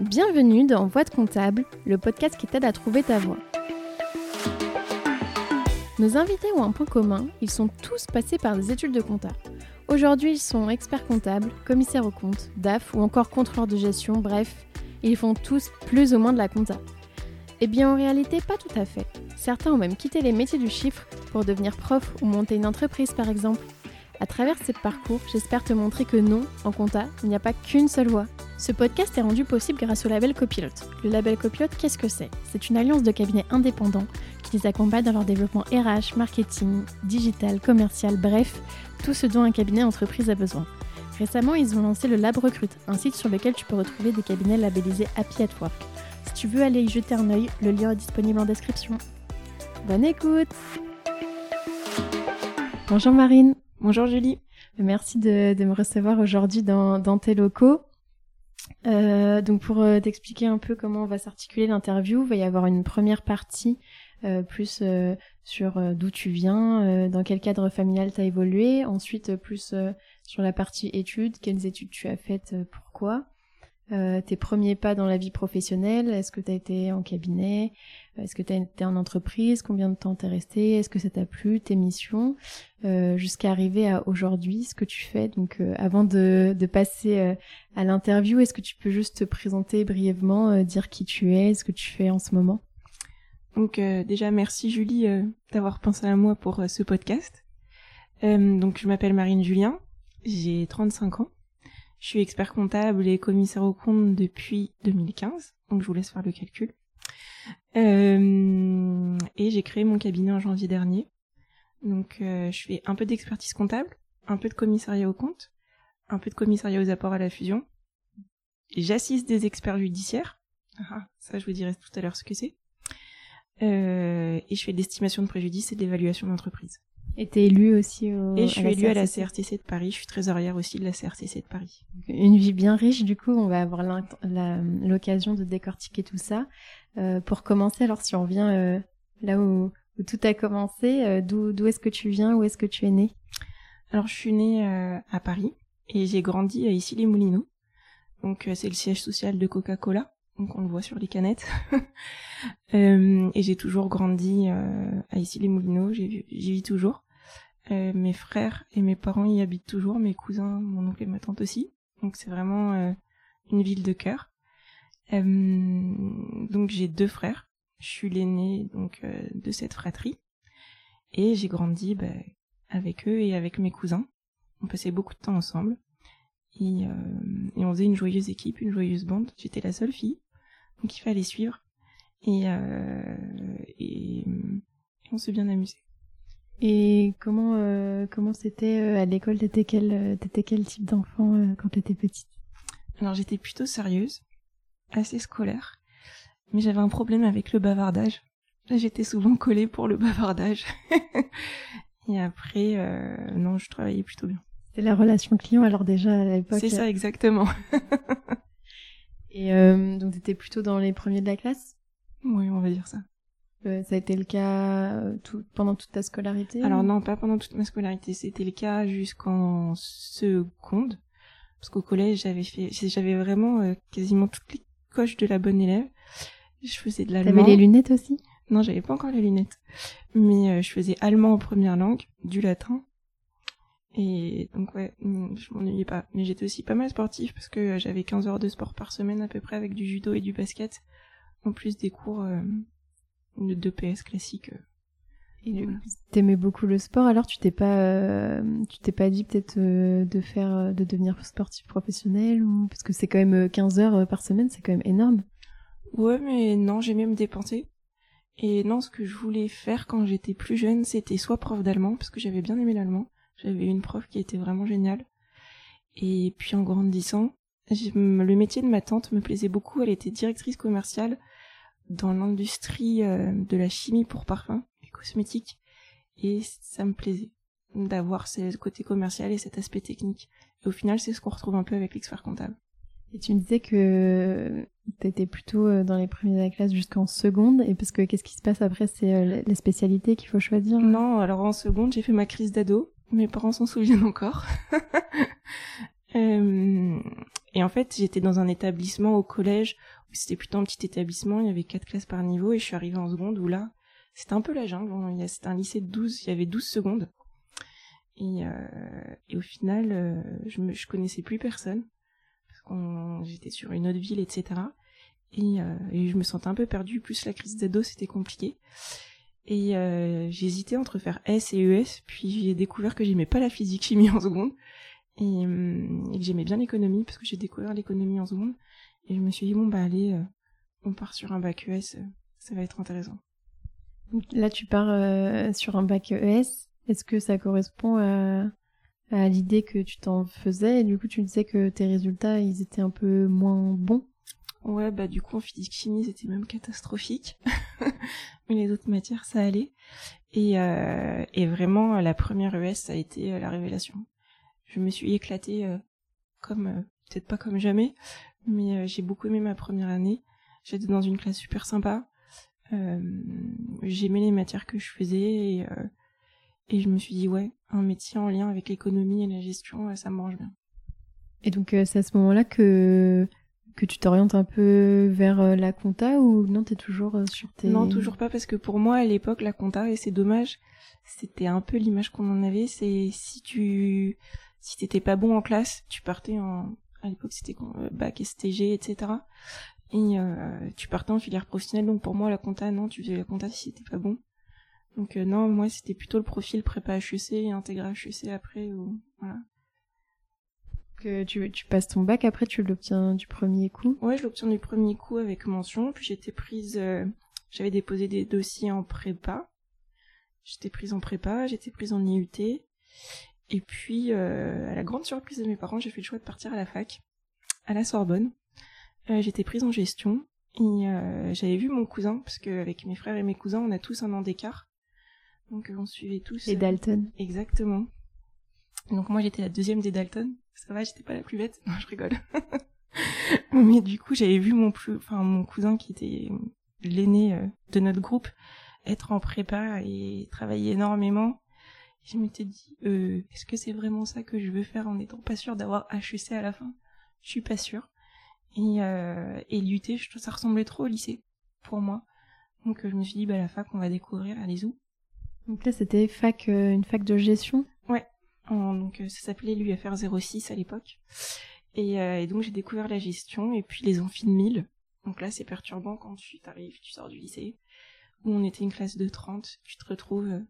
Bienvenue dans Voix de comptable, le podcast qui t'aide à trouver ta voie. Nos invités ont un point commun, ils sont tous passés par des études de compta. Aujourd'hui, ils sont experts comptables, commissaires aux comptes, DAF ou encore contrôleurs de gestion, bref, ils font tous plus ou moins de la compta. Eh bien, en réalité, pas tout à fait. Certains ont même quitté les métiers du chiffre pour devenir prof ou monter une entreprise, par exemple. À travers ces parcours, j'espère te montrer que non, en compta, il n'y a pas qu'une seule voie. Ce podcast est rendu possible grâce au label Copilote. Le label Copilote, qu'est-ce que c'est? C'est une alliance de cabinets indépendants qui les accompagne dans leur développement RH, marketing, digital, commercial, bref, tout ce dont un cabinet entreprise a besoin. Récemment, ils ont lancé le Lab Recrute, un site sur lequel tu peux retrouver des cabinets labellisés Happy at Work. Si tu veux aller y jeter un œil, le lien est disponible en description. Bonne écoute Bonjour Marine Bonjour Julie. Merci de, me recevoir aujourd'hui dans, tes locaux. Euh, donc pour euh, t'expliquer un peu comment va s'articuler l'interview, il va y avoir une première partie euh, plus sur d'où tu viens, dans quel cadre familial tu as évolué, ensuite plus sur la partie études, quelles études tu as faites, pourquoi. Euh, tes premiers pas dans la vie professionnelle Est-ce que tu as été en cabinet? Est-ce que tu as été en entreprise? Combien de temps t'es resté? Est-ce que ça t'a plu Tes missions? Euh, Jusqu'à arriver à aujourd'hui, ce que tu fais. Donc euh, avant de, de passer euh, à l'interview, est-ce que tu peux juste te présenter brièvement, dire qui tu es, ce que tu fais en ce moment? Donc déjà merci Julie d'avoir pensé à moi pour ce podcast. donc je m'appelle Marine Julien, j'ai 35 ans. Je suis expert comptable et commissaire au compte depuis 2015, donc je vous laisse faire le calcul. Euh, et j'ai créé mon cabinet en janvier dernier. Donc euh, je fais un peu d'expertise comptable, un peu de commissariat au compte, un peu de commissariat aux apports à la fusion. J'assiste des experts judiciaires. Ah, ça je vous dirai tout à l'heure ce que c'est. Euh, et je fais de l'estimation de préjudice et de l'évaluation d'entreprise. Et t'es élue aussi au, Et je suis élue à la CRTC de Paris. Je suis trésorière aussi de la CRTC de Paris. Une vie bien riche, du coup, on va avoir l'occasion de décortiquer tout ça. Euh, pour commencer, alors si on vient euh, là où, tout a commencé, euh, d'où est-ce que tu viens, où est-ce que tu es née? Alors je suis née à Paris et j'ai grandi ici les Moulineaux. Donc c'est le siège social de Coca-Cola donc on le voit sur les canettes. euh, et j'ai toujours grandi euh, à Issy-les-Moulineaux, j'y vis toujours. Euh, mes frères et mes parents y habitent toujours, mes cousins, mon oncle et ma tante aussi. Donc c'est vraiment euh, une ville de cœur. donc j'ai deux frères. Je suis l'aîné donc de cette fratrie. Et j'ai grandi bah, avec eux et avec mes cousins. On passait beaucoup de temps ensemble. Et, et, on faisait une joyeuse équipe, une joyeuse bande. J'étais la seule fille donc il fallait suivre et, euh, et, on s'est bien amusé. Et comment euh, comment c'était euh, à l'école? T'étais quel t'étais quel type d'enfant euh, quand t'étais petite? Alors j'étais plutôt sérieuse, assez scolaire, mais j'avais un problème avec le bavardage. J'étais souvent collée pour le bavardage. et après, non, je travaillais plutôt bien. C'était la relation client alors déjà à l'époque. C'est ça exactement. Et euh, donc, t'étais plutôt dans les premiers de la classe? Oui, on va dire ça. Euh, ça a été le cas euh, tout, pendant toute ta scolarité Alors non, pas pendant toute ma scolarité. C'était le cas jusqu'en seconde. Parce qu'au collège, j'avais fait, j'avais vraiment euh, quasiment toutes les coches de la bonne élève. Je faisais de l'allemand. T'avais les lunettes aussi? Non, j'avais pas encore les lunettes. Mais je faisais allemand en première langue, du latin, et donc ouais, je m'ennuyais pas. Mais j'étais aussi pas mal sportif parce que j'avais 15 heures de sport par semaine à peu près avec du judo et du basket, en plus des cours euh, de PS classiques. Euh. Et T'aimais beaucoup le sport, alors tu t'es pas, tu t'es pas dit peut-être de faire, de devenir sportif professionnel ou parce que c'est quand même 15 heures par semaine, c'est quand même énorme. Ouais, mais non, j'aimais me dépenser. Et non, ce que je voulais faire quand j'étais plus jeune, c'était soit prof d'allemand parce que j'avais bien aimé l'allemand, j'avais une prof qui était vraiment géniale. Et puis en grandissant, le métier de ma tante me plaisait beaucoup. Elle était directrice commerciale dans l'industrie euh, de la chimie pour parfum et cosmétiques. Et ça me plaisait d'avoir ce côté commercial et cet aspect technique. Et au final, c'est ce qu'on retrouve un peu avec l'expert comptable. Et tu me disais que t'étais plutôt euh, dans les premiers de la classe jusqu'en seconde, et parce que qu'est-ce qui se passe après, c'est euh, les spécialités qu'il faut choisir? Non, alors en seconde, j'ai fait ma crise d'ado, mes parents s'en souviennent encore. euh, et en fait, j'étais dans un établissement au collège c'était plutôt un petit établissement. Il y avait quatre classes par niveau et je suis arrivée en seconde où là, c'était un peu la jungle. C'était un lycée de 12, il y avait 12 secondes. Et, euh, et au final, euh, je, connaissais plus personne parce qu'on j'étais sur une autre ville, etc. Et, euh, et, je me sentais un peu perdue. Plus la crise d'ado, c'était compliqué. Et j'hésitais entre faire S et ES, puis j'ai découvert que j'aimais pas la physique chimie en seconde et, et que j'aimais bien l'économie parce que j'ai découvert l'économie en seconde. Et je me suis dit bon bah allez, euh, on part sur un bac ES, euh, ça va être intéressant. Là, tu pars euh, sur un bac ES. Est-ce que ça correspond à, à l'idée que tu t'en faisais? Et du coup tu disais que tes résultats ils étaient un peu moins bons Ouais, bah du coup en physique chimie c'était même catastrophique, mais les autres matières ça allait. Et, et vraiment la première ES ça a été la révélation. Je me suis éclatée comme peut-être pas comme jamais, mais euh, j'ai beaucoup aimé ma première année. J'étais dans une classe super sympa. J'aimais les matières que je faisais et, et je me suis dit ouais un métier en lien avec l'économie et la gestion ça me mange bien. Et donc c'est à ce moment-là que que tu t'orientes un peu vers euh, la compta ou non t'es toujours euh, sur tes non toujours pas parce que pour moi à l'époque la compta et c'est dommage c'était un peu l'image qu'on en avait c'est si tu si t'étais pas bon en classe tu partais en à l'époque c'était euh, bac STG etc et euh, tu partais en filière professionnelle. Donc pour moi la compta non tu faisais la compta si t'étais pas bon. Donc euh, non moi c'était plutôt le profil prépa HEC et intégré HEC après ou voilà. Que tu, tu passes ton bac, après tu l'obtiens du premier coup. Ouais, je l'obtiens du premier coup avec mention, puis j'étais prise, euh, j'avais déposé des dossiers en prépa, j'étais prise en prépa, j'étais prise en IUT, et puis euh, à la grande surprise de mes parents, j'ai fait le choix de partir à la fac, à la Sorbonne. Euh, j'étais prise en gestion, et euh, j'avais vu mon cousin, parce qu'avec mes frères et mes cousins, on a tous un an d'écart, donc on suivait tous... Les Dalton. Exactement. Donc moi j'étais la deuxième des Dalton. Ça va, j'étais pas la plus bête. Non, je rigole. Mais du coup, j'avais vu mon plus, enfin mon cousin qui était l'aîné de notre groupe être en prépa et travailler énormément. Je m'étais dit, euh, est-ce que c'est vraiment ça que je veux faire en étant pas sûre d'avoir HEC à la fin? Je suis pas sûre. Et, euh, et l'UT, je ça ressemblait trop au lycée pour moi. Donc je me suis dit, bah la fac, on va découvrir, allez où Donc là, c'était fac, euh, une fac de gestion? Ouais, en, donc ça s'appelait l'UFR 06 à l'époque. Et, euh, et, donc j'ai découvert la gestion et puis les amphis de 1000. Donc là c'est perturbant quand tu arrives, tu sors du lycée, où on était une classe de 30, tu te retrouves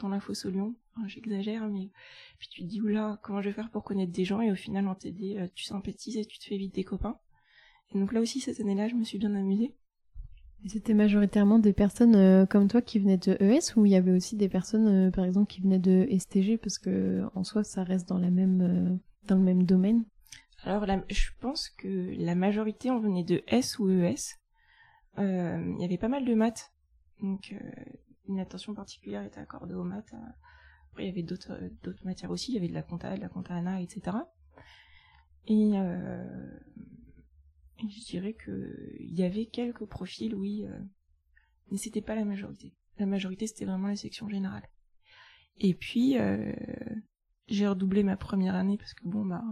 dans la fosse au lion, j'exagère, mais puis tu te dis oula, comment je vais faire pour connaître des gens? Et au final en TD tu sympathises et tu te fais vite des copains. Et donc là aussi cette année-là je me suis bien amusée. Et c'était majoritairement des personnes euh, comme toi qui venaient de ES ou il y avait aussi des personnes euh, par exemple qui venaient de STG parce que en soi ça reste dans la même euh, dans le même domaine. Alors la, je pense que la majorité en venait de S ou ES. Il y avait pas mal de maths, donc une attention particulière était accordée aux maths. Après il y avait d'autres d'autres matières aussi, il y avait de la compta, de la compta ANA, etc. Et et je dirais que il y avait quelques profils, oui, euh, mais c'était pas la majorité. La majorité, c'était vraiment la section générale. Et puis, euh, j'ai redoublé ma première année parce que bon, bah,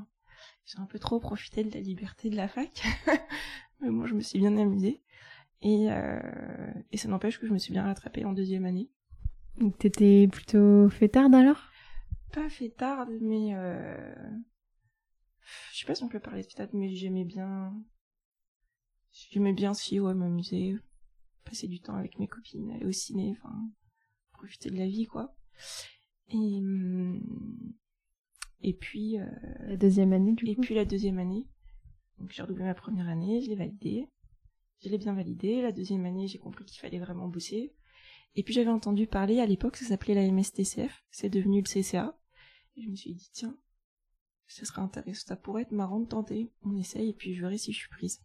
j'ai un peu trop profité de la liberté de la fac. mais moi, je me suis bien amusée. Euh, et ça n'empêche que je me suis bien rattrapée en deuxième année. Donc t'étais plutôt fêtarde alors? Pas fêtarde, mais... Euh... Je sais pas si on peut parler de fêtarde, mais j'aimais bien J'aimais bien aussi, ouais, m'amuser, passer du temps avec mes copines, aller au ciné, enfin, profiter de la vie, quoi. Et, et puis... Euh, la deuxième année, du et coup? Et puis la deuxième année. Donc j'ai redoublé ma première année, je l'ai validée. Je l'ai bien validée. La deuxième année, j'ai compris qu'il fallait vraiment bosser. Et puis j'avais entendu parler, à l'époque, ça s'appelait la MSTCF, c'est devenu le CCA. Et je me suis dit, tiens, ça serait intéressant, ça pourrait être marrant de tenter. On essaye et puis je verrai si je suis prise.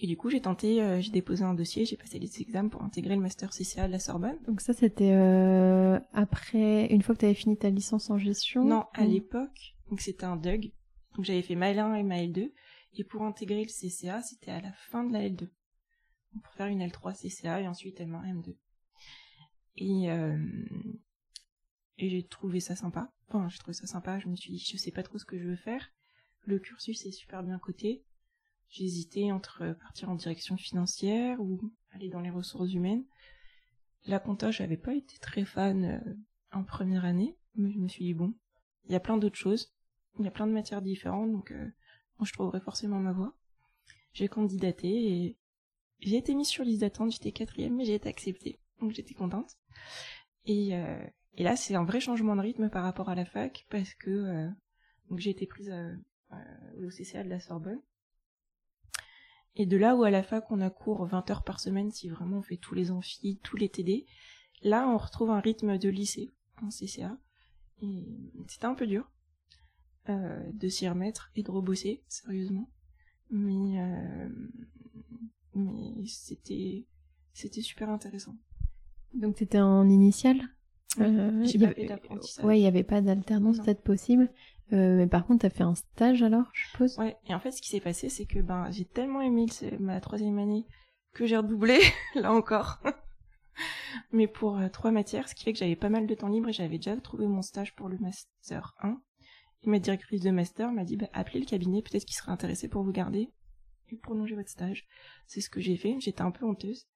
Et du coup, j'ai tenté, euh, j'ai déposé un dossier, j'ai passé les examens pour intégrer le master CCA de la Sorbonne. Donc ça, c'était euh, après, une fois que tu avais fini ta licence en gestion Non, à mmh. l'époque, donc c'était un DUG. Donc j'avais fait ma L1 et ma L2. Et pour intégrer le CCA, c'était à la fin de la L2. Pour faire une L3 CCA et ensuite M1, M2. Et, euh, et j'ai trouvé ça sympa. Enfin, j'ai trouvé ça sympa. Je me suis dit, je sais pas trop ce que je veux faire. le cursus est super bien coté. J'hésitais entre partir en direction financière ou aller dans les ressources humaines. La compta, j'avais pas été très fan euh, en première année, mais je me suis dit bon, il y a plein d'autres choses, il y a plein de matières différentes, donc euh, moi je trouverai forcément ma voie. J'ai candidaté et j'ai été mise sur liste d'attente, j'étais quatrième, mais j'ai été acceptée, donc j'étais contente. Et, euh, et là, c'est un vrai changement de rythme par rapport à la fac, parce que donc j'ai été prise au CCA de la Sorbonne. Et de là où à la fac on a cours 20 heures par semaine si vraiment on fait tous les amphis, tous les TD, là on retrouve un rythme de lycée en CCA. Et c'était un peu dur euh, de s'y remettre et de rebosser sérieusement. Mais, euh, mais c'était c'était super intéressant. Donc t'étais en initial euh, J'ai pas fait d'apprentissage. Ouais, il n'y avait pas d'alternance peut-être possible. Euh, mais par contre, t'as fait un stage alors, je suppose? Ouais, et en fait, ce qui s'est passé, c'est que ben, j'ai tellement aimé ma troisième année que j'ai redoublé, là encore. mais pour euh, trois matières, ce qui fait que j'avais pas mal de temps libre et j'avais déjà trouvé mon stage pour le Master 1. Et ma directrice de Master m'a dit, bah, appelez le cabinet, peut-être qu'il serait intéressé pour vous garder prolonger votre stage. C'est ce que j'ai fait, j'étais un peu honteuse.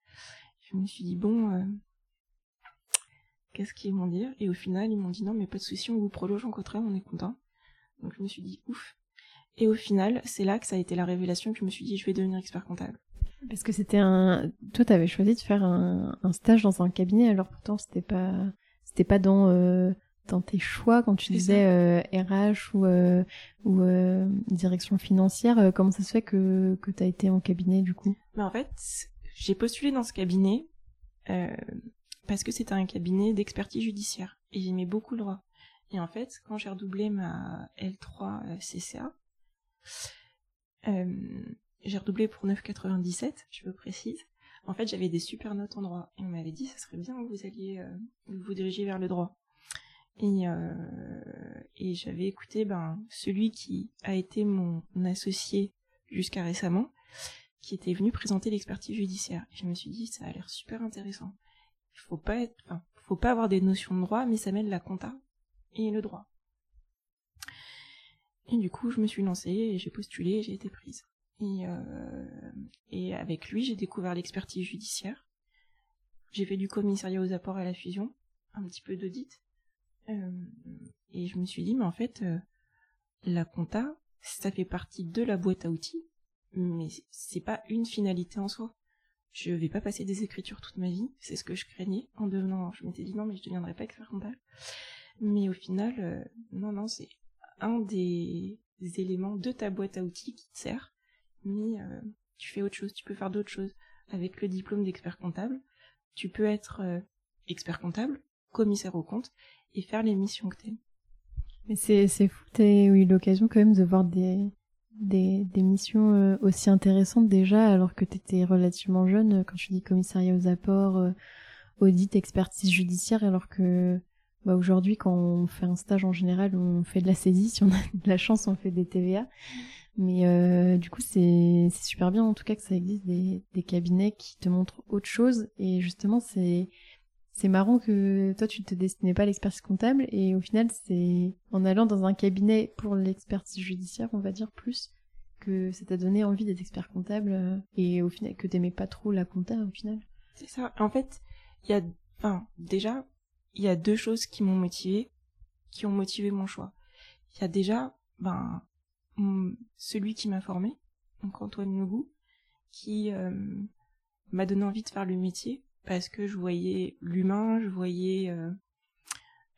Je me suis dit, bon, euh, qu'est-ce qu'ils vont dire? Et au final, ils m'ont dit, non, mais pas de souci, on vous prolonge, en contraire, on est content. Donc je me suis dit ouf. Et au final, c'est là que ça a été la révélation que je me suis dit je vais devenir expert comptable. Parce que c'était un. Toi, t'avais choisi de faire un, stage dans un cabinet, alors pourtant c'était pas c'était pas dans euh, dans tes choix quand tu disais RH euh, ou euh, ou direction financière. comment ça se fait que que t'as été en cabinet du coup? Mais en fait, j'ai postulé dans ce cabinet parce que c'était un cabinet d'expertise judiciaire et j'aimais beaucoup le droit. Et en fait, quand j'ai redoublé ma L3 euh, CCA, euh, j'ai redoublé pour 9,97, je veux précise. En fait, j'avais des super notes en droit. Et on m'avait dit, ça serait bien que vous alliez euh, vous diriger vers le droit. Et, et j'avais écouté ben, celui qui a été mon associé jusqu'à récemment, qui était venu présenter l'expertise judiciaire. Et je me suis dit, ça a l'air super intéressant. Il faut pas faut pas avoir des notions de droit, mais ça mêle la compta et le droit. Et du coup, je me suis lancée et j'ai postulé et j'ai été prise. Et, euh, et avec lui, j'ai découvert l'expertise judiciaire. J'ai fait du commissariat aux apports à la fusion, un petit peu d'audit. Euh, et je me suis dit, mais en fait, euh, la compta, ça fait partie de la boîte à outils, mais c'est pas une finalité en soi. Je vais pas passer des écritures toute ma vie, c'est ce que je craignais en devenant. Je m'étais dit non, mais je deviendrai pas expert comptable. Mais au final, euh, non, non, c'est un des, éléments de ta boîte à outils qui te sert. Mais tu fais autre chose, tu peux faire d'autres choses. Avec le diplôme d'expert comptable, tu peux être expert comptable, commissaire au compte, et faire les missions que t'aimes. Mais c'est, c'est fou, t'as eu l'occasion quand même de voir des, des, des missions aussi intéressantes déjà, alors que t'étais relativement jeune, quand tu dis commissariat aux apports, audit, expertise judiciaire, alors que bah aujourd'hui, quand on fait un stage en général, on fait de la saisie. Si on a de la chance, on fait des TVA. Mais euh, du coup, c'est super bien en tout cas que ça existe des, des cabinets qui te montrent autre chose. Et justement, c'est c'est marrant que toi, tu te destinais pas à l'expertise comptable. Et au final, c'est en allant dans un cabinet pour l'expertise judiciaire, on va dire plus, que ça t'a donné envie d'être expert comptable. Euh, et au final, que t'aimais pas trop la compta au final. C'est ça. En fait, il y a... Déjà, il y a deux choses qui m'ont motivé, qui ont motivé mon choix. Il y a déjà, ben, celui qui m'a formé, donc Antoine Nougou, qui euh, m'a donné envie de faire le métier parce que je voyais l'humain, je voyais euh,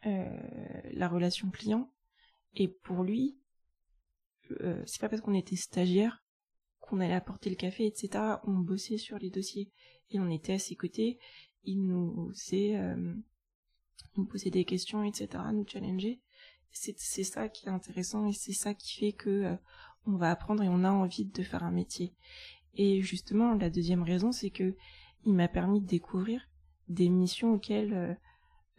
euh, la relation client, et pour lui, c'est pas parce qu'on était stagiaire qu'on allait apporter le café, etc. On bossait sur les dossiers et on était à ses côtés. Il nous faisait nous des questions, etc., nous challenger. C'est, c'est ça qui est intéressant et c'est ça qui fait que euh, on va apprendre et on a envie de faire un métier. Et justement, la deuxième raison, c'est que il m'a permis de découvrir des missions auxquelles euh,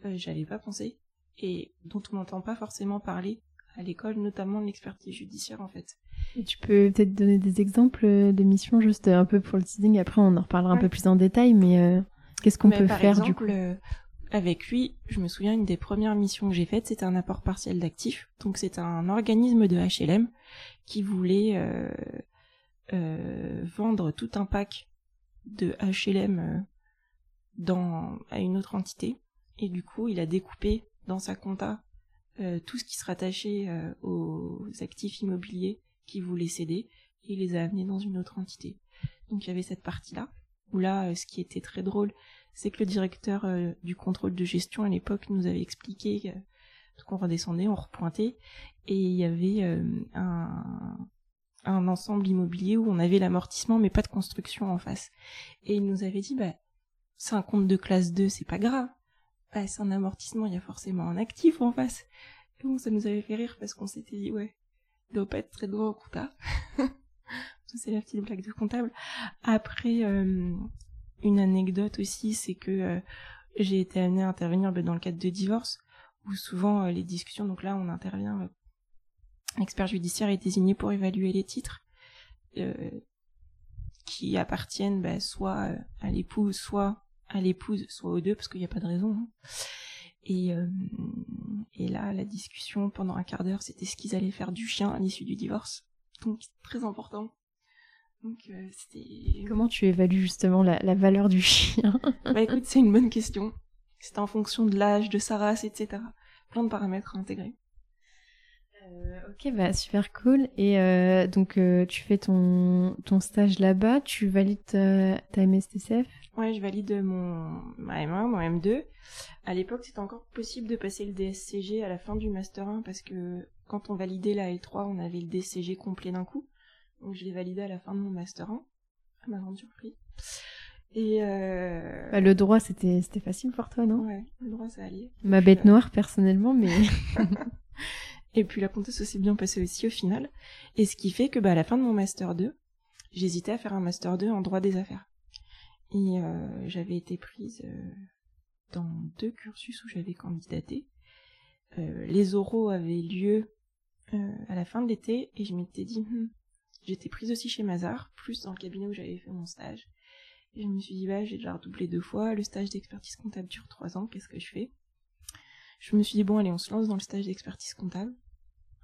euh, j'avais pas pensé et dont on n'entend pas forcément parler à l'école, notamment l'expertise judiciaire en fait. Et tu peux peut-être donner des exemples de missions juste un peu pour le teasing. Après, on en reparlera un peu plus en détail, mais qu'est-ce qu'on peut faire du coup? avec lui, je me souviens, une des premières missions que j'ai faites, c'était un apport partiel d'actifs. Donc c'est un organisme de HLM qui voulait euh, euh, vendre tout un pack de HLM euh, dans, à une autre entité. Et du coup, il a découpé dans sa compta euh, tout ce qui se rattachait euh, aux actifs immobiliers qu'il voulait céder et il les a amenés dans une autre entité. Donc il y avait cette partie-là, où là, ce qui était très drôle, c'est que le directeur du contrôle de gestion à l'époque nous avait expliqué qu'on redescendait, on repointait, et il y avait un, un ensemble immobilier où on avait l'amortissement mais pas de construction en face. Et il nous avait dit, bah, c'est un compte de classe 2, c'est pas grave. Bah, c'est un amortissement, il y a forcément un actif en face. Et bon, ça nous avait fait rire parce qu'on s'était dit, ouais, il doit pas être très droit au compta. c'est la petite blague de comptable. Après, euh, une anecdote aussi, c'est que euh, j'ai été amenée à intervenir bah, dans le cadre de divorce, où souvent euh, les discussions, donc là on intervient, l'expert judiciaire est désigné pour évaluer les titres euh, qui appartiennent bah, soit à l'épouse, soit à l'épouse, soit aux deux, parce qu'il n'y a pas de raison. hein. Et, euh, et là, la discussion pendant un quart d'heure, c'était ce qu'ils allaient faire du chien à l'issue du divorce. Donc, très important. Donc, euh, c'était... Comment tu évalues justement la, la valeur du chien? Bah écoute, c'est une bonne question. C'est en fonction de l'âge, de sa race, etc. Plein de paramètres à intégrer. Euh, Ok, bah super cool. Et euh, donc euh, tu fais ton, ton stage là-bas, tu valides ta, ta MSTCF Ouais, je valide mon ma M1, mon M2. À l'époque, c'était encore possible de passer le DSCG à la fin du Master 1 parce que quand on validait la L3, on avait le DSCG complet d'un coup. Donc je l'ai validé à la fin de mon Master 1, à ma grande surprise. Et euh... Bah, Le droit, c'était c'était facile pour toi, non? Ouais, le droit ça allait. Ma bête noire, personnellement, mais... Et puis la compta s'est bien passée aussi au final. Et ce qui fait que bah, à la fin de mon Master 2, j'hésitais à faire un Master 2 en droit des affaires. Et euh, j'avais été prise euh, dans deux cursus où j'avais candidaté. Euh, les oraux avaient lieu à la fin de l'été et je m'étais dit, Hmm, j'étais prise aussi chez Mazar, plus dans le cabinet où j'avais fait mon stage. Et je me suis dit, bah, j'ai déjà redoublé deux fois, le stage d'expertise comptable dure trois ans, qu'est-ce que je fais? Je me suis dit, bon, allez, on se lance dans le stage d'expertise comptable.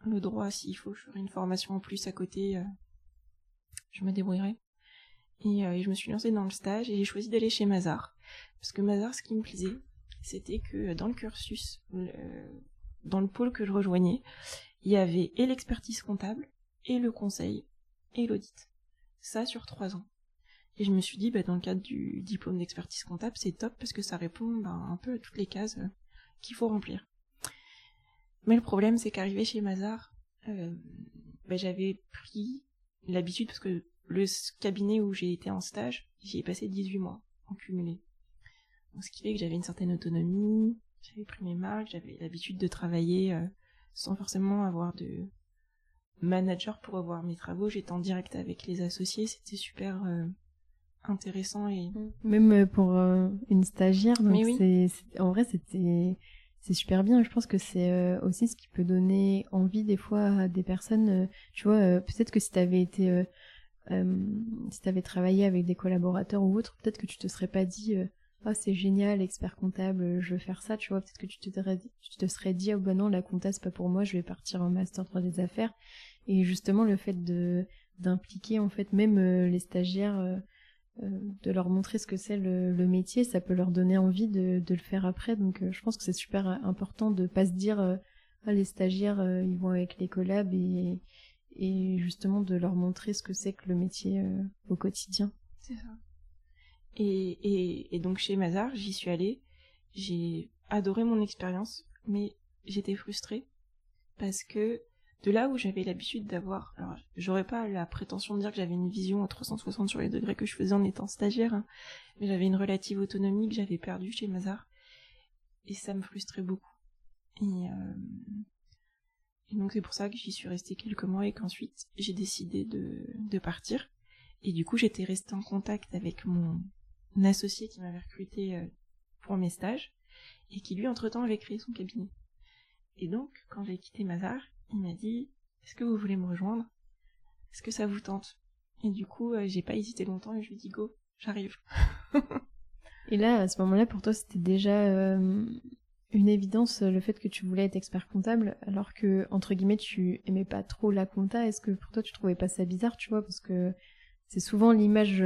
Le droit, s'il faut, je ferai une formation en plus à côté, euh, je me débrouillerai. Et, euh, et je me suis lancée dans le stage et j'ai choisi d'aller chez Mazar. Parce que Mazar, ce qui me plaisait, c'était que dans le cursus, dans le pôle que je rejoignais, il y avait et l'expertise comptable, et le conseil, et l'audit. Ça sur trois ans. Et je me suis dit, bah, dans le cadre du diplôme d'expertise comptable, c'est top parce que ça répond bah, un peu à toutes les cases euh, qu'il faut remplir. Mais le problème, c'est qu'arrivé chez Mazar, euh, bah, j'avais pris l'habitude parce que le cabinet où j'ai été en stage, j'y ai passé 18 mois en cumulé. Donc, ce qui fait que j'avais une certaine autonomie, j'avais pris mes marques, j'avais l'habitude de travailler euh, sans forcément avoir de manager pour revoir mes travaux. J'étais en direct avec les associés, c'était super euh, intéressant et Même euh, pour euh, une stagiaire, donc oui. c'est- en vrai, c'était, c'est super bien. Je pense que c'est euh, aussi ce qui peut donner envie des fois à des personnes. euh, tu vois, euh, peut-être que si t'avais été, si t'avais travaillé avec des collaborateurs ou autres, peut-être que tu te serais pas dit, ah c'est génial, expert comptable, je veux faire ça. Tu vois, peut-être que tu te, serais dit- oh bah non, la compta c'est pas pour moi, je vais partir en master droit des affaires. Et justement, le fait de d'impliquer en fait même les stagiaires. Euh, de leur montrer ce que c'est le, métier, ça peut leur donner envie de, le faire après. Donc euh, je pense que c'est super euh, important de pas se dire ah les stagiaires ils vont avec les collabs et, et justement de leur montrer ce que c'est que le métier au quotidien. C'est ça. Et, et, et donc chez Mazar, j'y suis allée. J'ai adoré mon expérience, mais j'étais frustrée parce que de là où j'avais l'habitude d'avoir, alors j'aurais pas la prétention de dire que j'avais une vision à 360 sur les degrés que je faisais en étant stagiaire, hein, mais j'avais une relative autonomie que j'avais perdue chez Mazar et ça me frustrait beaucoup. Et, euh, et donc c'est pour ça que j'y suis restée quelques mois et qu'ensuite j'ai décidé de, de partir. Et du coup, j'étais restée en contact avec mon associé qui m'avait recruté euh, pour mes stages et qui lui, entre-temps, avait créé son cabinet. Et donc, quand j'ai quitté Mazar, il m'a dit Est-ce que vous voulez me rejoindre? Est-ce que ça vous tente? Et du coup, euh, j'ai pas hésité longtemps et je lui ai dit Go, j'arrive. Et là, à ce moment-là, pour toi, c'était déjà une évidence le fait que tu voulais être expert comptable, alors que entre guillemets, tu aimais pas trop la compta. Est-ce que pour toi, tu trouvais pas ça bizarre, tu vois, parce que c'est souvent l'image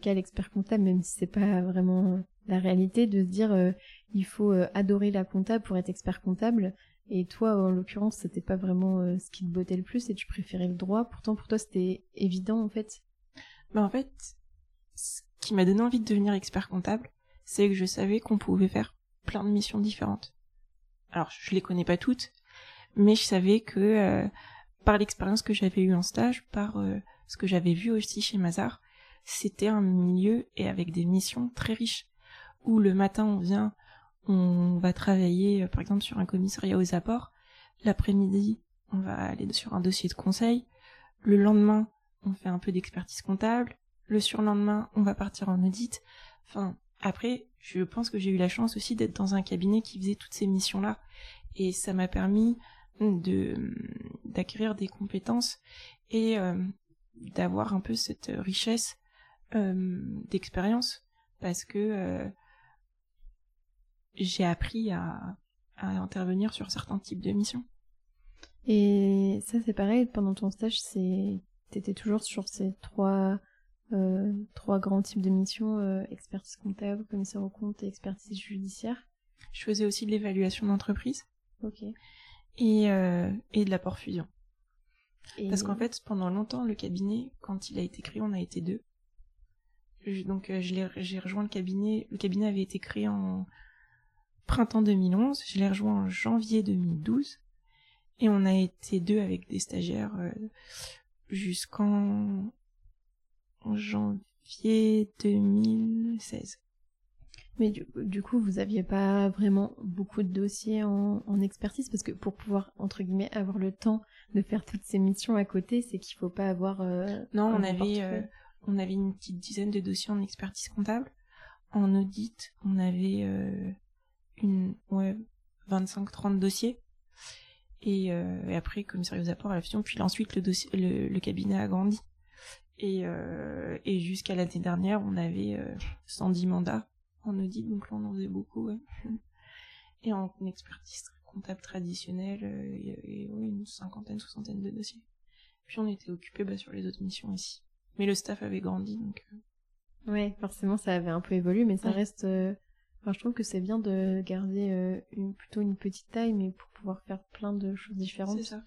qu'a l'expert comptable, même si c'est pas vraiment la réalité, de se dire il faut adorer la compta pour être expert comptable. Et toi, en l'occurrence, c'était pas vraiment euh, ce qui te bottait le plus et tu préférais le droit. Pourtant, pour toi, c'était évident, en fait. Bah, en fait, ce qui m'a donné envie de devenir expert comptable, c'est que je savais qu'on pouvait faire plein de missions différentes. Alors, je les connais pas toutes, mais je savais que euh, par l'expérience que j'avais eue en stage, par euh, ce que j'avais vu aussi chez Mazar, c'était un milieu et avec des missions très riches, où le matin on vient on va travailler euh, par exemple sur un commissariat aux apports. L'après-midi, on va aller sur un dossier de conseil. Le lendemain, on fait un peu d'expertise comptable. Le surlendemain, on va partir en audit. Enfin, après, je pense que j'ai eu la chance aussi d'être dans un cabinet qui faisait toutes ces missions-là. Et ça m'a permis de d'acquérir des compétences et euh, d'avoir un peu cette richesse euh, d'expérience parce que j'ai appris à, à intervenir sur certains types de missions. Et ça, c'est pareil, pendant ton stage, c'est t'étais toujours sur ces trois, euh, trois grands types de missions, euh, expertise comptable, commissaire au compte et expertise judiciaire. Je faisais aussi de l'évaluation d'entreprise. Ok. Et, euh, et de l'apport fusion. Parce qu'en fait, pendant longtemps, le cabinet, quand il a été créé, on a été deux. donc, euh, j'ai rejoint le cabinet. Le cabinet avait été créé en printemps 2011. Je l'ai rejoint en janvier 2012. Et on a été deux avec des stagiaires euh, jusqu'en janvier 2016. Mais du, coup, vous aviez pas vraiment beaucoup de dossiers en, en, expertise parce que pour pouvoir entre guillemets avoir le temps de faire toutes ces missions à côté, c'est qu'il faut pas avoir. Euh, non, on avait euh, on avait une petite dizaine de dossiers en expertise comptable. En audit, on avait une ouais 25-30 dossiers. Et, euh, et, après commissariat aux apports à la fusion puis ensuite le dossier le, cabinet a grandi. Et, euh, et jusqu'à l'année dernière on avait 110 euh, mandats en audit. Donc là on en faisait beaucoup ouais. et en expertise comptable traditionnelle il y avait une cinquantaine soixantaine de dossiers. Puis on était occupé bah, sur les autres missions aussi. Mais le staff avait grandi donc ouais forcément ça avait un peu évolué mais ça reste je trouve que c'est bien de garder euh, une, plutôt une petite taille, mais pour pouvoir faire plein de choses différentes. C'est ça.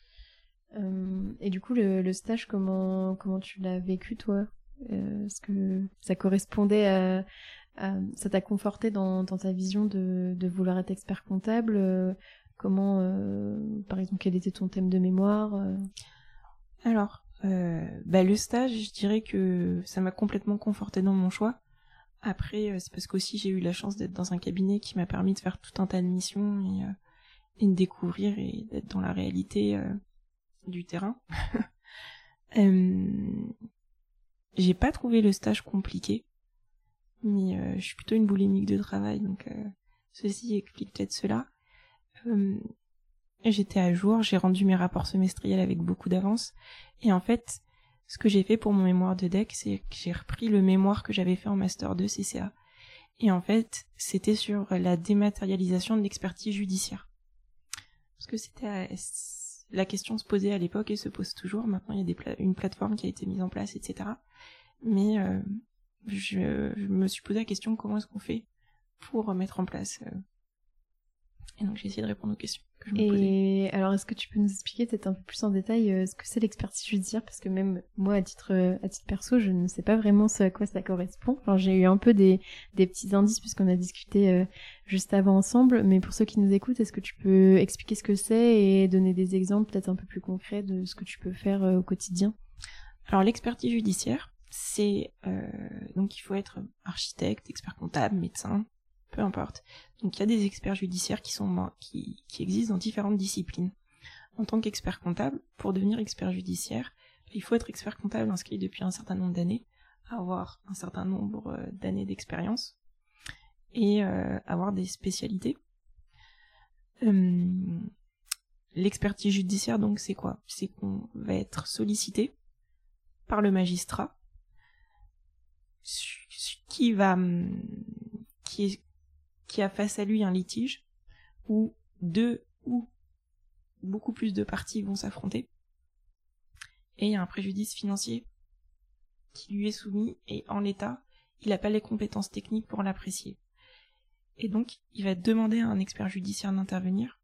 Euh, et du coup, le, stage, comment comment tu l'as vécu toi? Euh, Est-ce que ça correspondait à, ça t'a conforté dans, dans ta vision de, de vouloir être expert comptable? Comment, par exemple, quel était ton thème de mémoire? Alors, bah, le stage, je dirais que ça m'a complètement conforté dans mon choix. Après, euh, c'est parce qu'aussi j'ai eu la chance d'être dans un cabinet qui m'a permis de faire tout un tas de missions et, euh, et de découvrir et d'être dans la réalité euh, du terrain. j'ai pas trouvé le stage compliqué, mais je suis plutôt une boulimique de travail, donc ceci explique peut-être cela. J'étais à jour, j'ai rendu mes rapports semestriels avec beaucoup d'avance, et en fait, ce que j'ai fait pour mon mémoire de deck, c'est que j'ai repris le mémoire que j'avais fait en master 2 CCA. Et en fait, c'était sur la dématérialisation de l'expertise judiciaire. Parce que c'était la question se posait à l'époque et se pose toujours. Maintenant, il y a une plateforme qui a été mise en place, etc. Mais euh, je, je, me suis posé la question comment est-ce qu'on fait pour mettre en place euh, et donc j'ai essayé de répondre aux questions que je me Et alors est-ce que tu peux nous expliquer peut-être un peu plus en détail euh, ce que c'est l'expertise judiciaire? Parce que même moi, à titre, euh, à titre perso, je ne sais pas vraiment ce à quoi ça correspond. Alors j'ai eu un peu des, des petits indices puisqu'on a discuté euh, juste avant ensemble. Mais pour ceux qui nous écoutent, est-ce que tu peux expliquer ce que c'est et donner des exemples peut-être un peu plus concrets de ce que tu peux faire au quotidien? Alors l'expertise judiciaire, c'est donc il faut être architecte, expert comptable, médecin, peu importe. Donc il y a des experts judiciaires qui sont qui, qui existent dans différentes disciplines. En tant qu'expert comptable, pour devenir expert judiciaire, il faut être expert comptable inscrit depuis un certain nombre d'années, avoir un certain nombre euh, d'années d'expérience et euh, avoir des spécialités. Hum, l'expertise judiciaire, donc, c'est quoi? C'est qu'on va être sollicité par le magistrat qui va hum, qui, est, qui a face à lui un litige où deux ou beaucoup plus de parties vont s'affronter. Et il y a un préjudice financier qui lui est soumis et en l'état, il n'a pas les compétences techniques pour l'apprécier. Et donc, il va demander à un expert judiciaire d'intervenir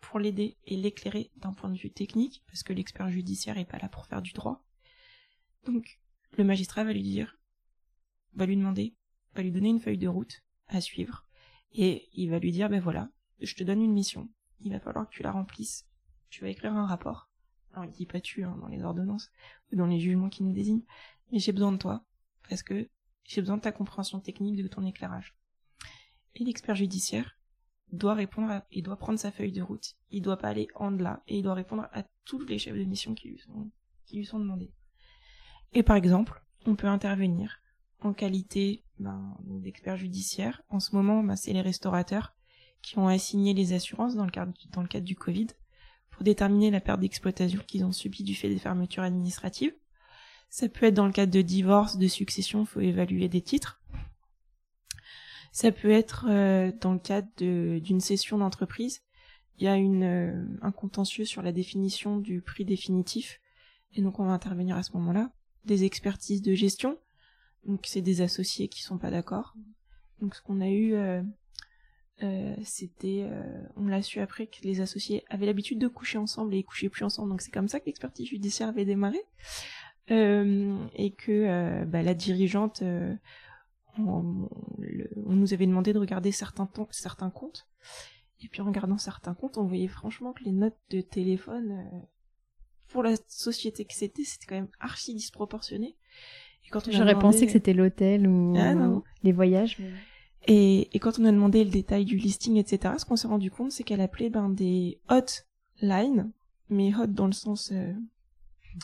pour l'aider et l'éclairer d'un point de vue technique, parce que l'expert judiciaire n'est pas là pour faire du droit. Donc, le magistrat va lui dire, va lui demander, va lui donner une feuille de route à suivre, et il va lui dire, ben voilà, je te donne une mission, il va falloir que tu la remplisses, tu vas écrire un rapport. Alors il dit pas tu hein, dans les ordonnances ou dans les jugements qui nous désignent, mais j'ai besoin de toi parce que j'ai besoin de ta compréhension technique de ton éclairage. Et l'expert judiciaire doit répondre il doit prendre sa feuille de route, il doit pas aller en delà et il doit répondre à tous les chefs de mission qui lui sont qui lui sont demandés. Et par exemple, on peut intervenir en qualité ben, d'expert judiciaire. En ce moment, ben, c'est les restaurateurs qui ont assigné les assurances dans le cadre, dans le cadre du Covid pour déterminer la perte d'exploitation qu'ils ont subie du fait des fermetures administratives. Ça peut être dans le cadre de divorce, de succession, il faut évaluer des titres. Ça peut être euh, dans le cadre d'une cession d'entreprise. Il y a une, euh, un contentieux sur la définition du prix définitif, et donc on va intervenir à ce moment-là. Des expertises de gestion, donc c'est des associés qui sont pas d'accord. Donc ce qu'on a eu euh, euh, c'était, euh, on l'a su après que les associés avaient l'habitude de coucher ensemble et ils couchaient plus ensemble, donc c'est comme ça que l'expertise judiciaire avait démarré. Et que bah, la dirigeante, on, nous avait demandé de regarder certains comptes, et puis en regardant certains comptes, on voyait franchement que les notes de téléphone, pour la société que c'était, c'était quand même archi disproportionné. J'aurais pensé que c'était l'hôtel ou ah, les voyages. Mais... Et, et, quand on a demandé le détail du listing, etc., ce qu'on s'est rendu compte, c'est qu'elle appelait ben, des hotlines, mais hot dans le sens euh,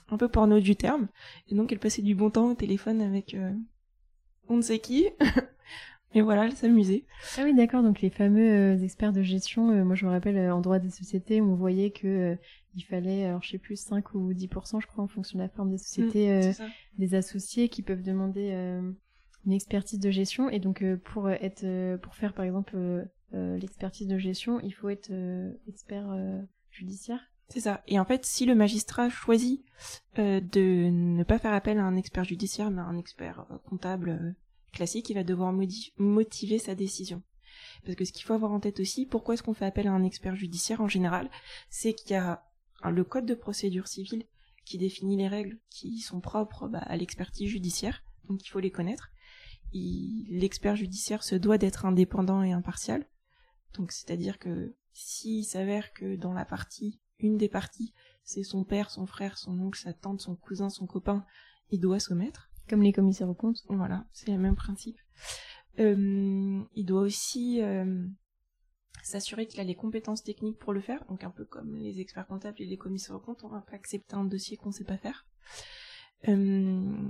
un peu porno du terme. Et donc elle passait du bon temps au téléphone avec euh, on ne sait qui. mais voilà, elle s'amusait. Ah oui, d'accord. Donc les fameux euh, experts de gestion, moi je me rappelle en droit des sociétés, on voyait que il fallait, alors je sais plus, 5 ou 10%, je crois, en fonction de la forme des sociétés, mmh, des associés qui peuvent demander une expertise de gestion et donc euh, pour euh, être euh, pour faire par exemple l'expertise de gestion, il faut être expert judiciaire. C'est ça. Et en fait, si le magistrat choisit de ne pas faire appel à un expert judiciaire, mais à un expert comptable classique, il va devoir motiver sa décision. Parce que ce qu'il faut avoir en tête aussi, pourquoi est-ce qu'on fait appel à un expert judiciaire en général? C'est qu'il y a le code de procédure civile qui définit les règles qui sont propres bah, à l'expertise judiciaire, donc il faut les connaître l'expert judiciaire se doit d'être indépendant et impartial. Donc c'est-à-dire que s'il s'avère que dans la partie, une des parties, c'est son père, son frère, son oncle, sa tante, son cousin, son copain, il doit soumettre. Comme les commissaires aux comptes. Voilà, c'est le même principe. Euh, il doit aussi euh, s'assurer qu'il a les compétences techniques pour le faire, donc un peu comme les experts comptables et les commissaires aux comptes, on va pas accepter un dossier qu'on sait pas faire. Euh,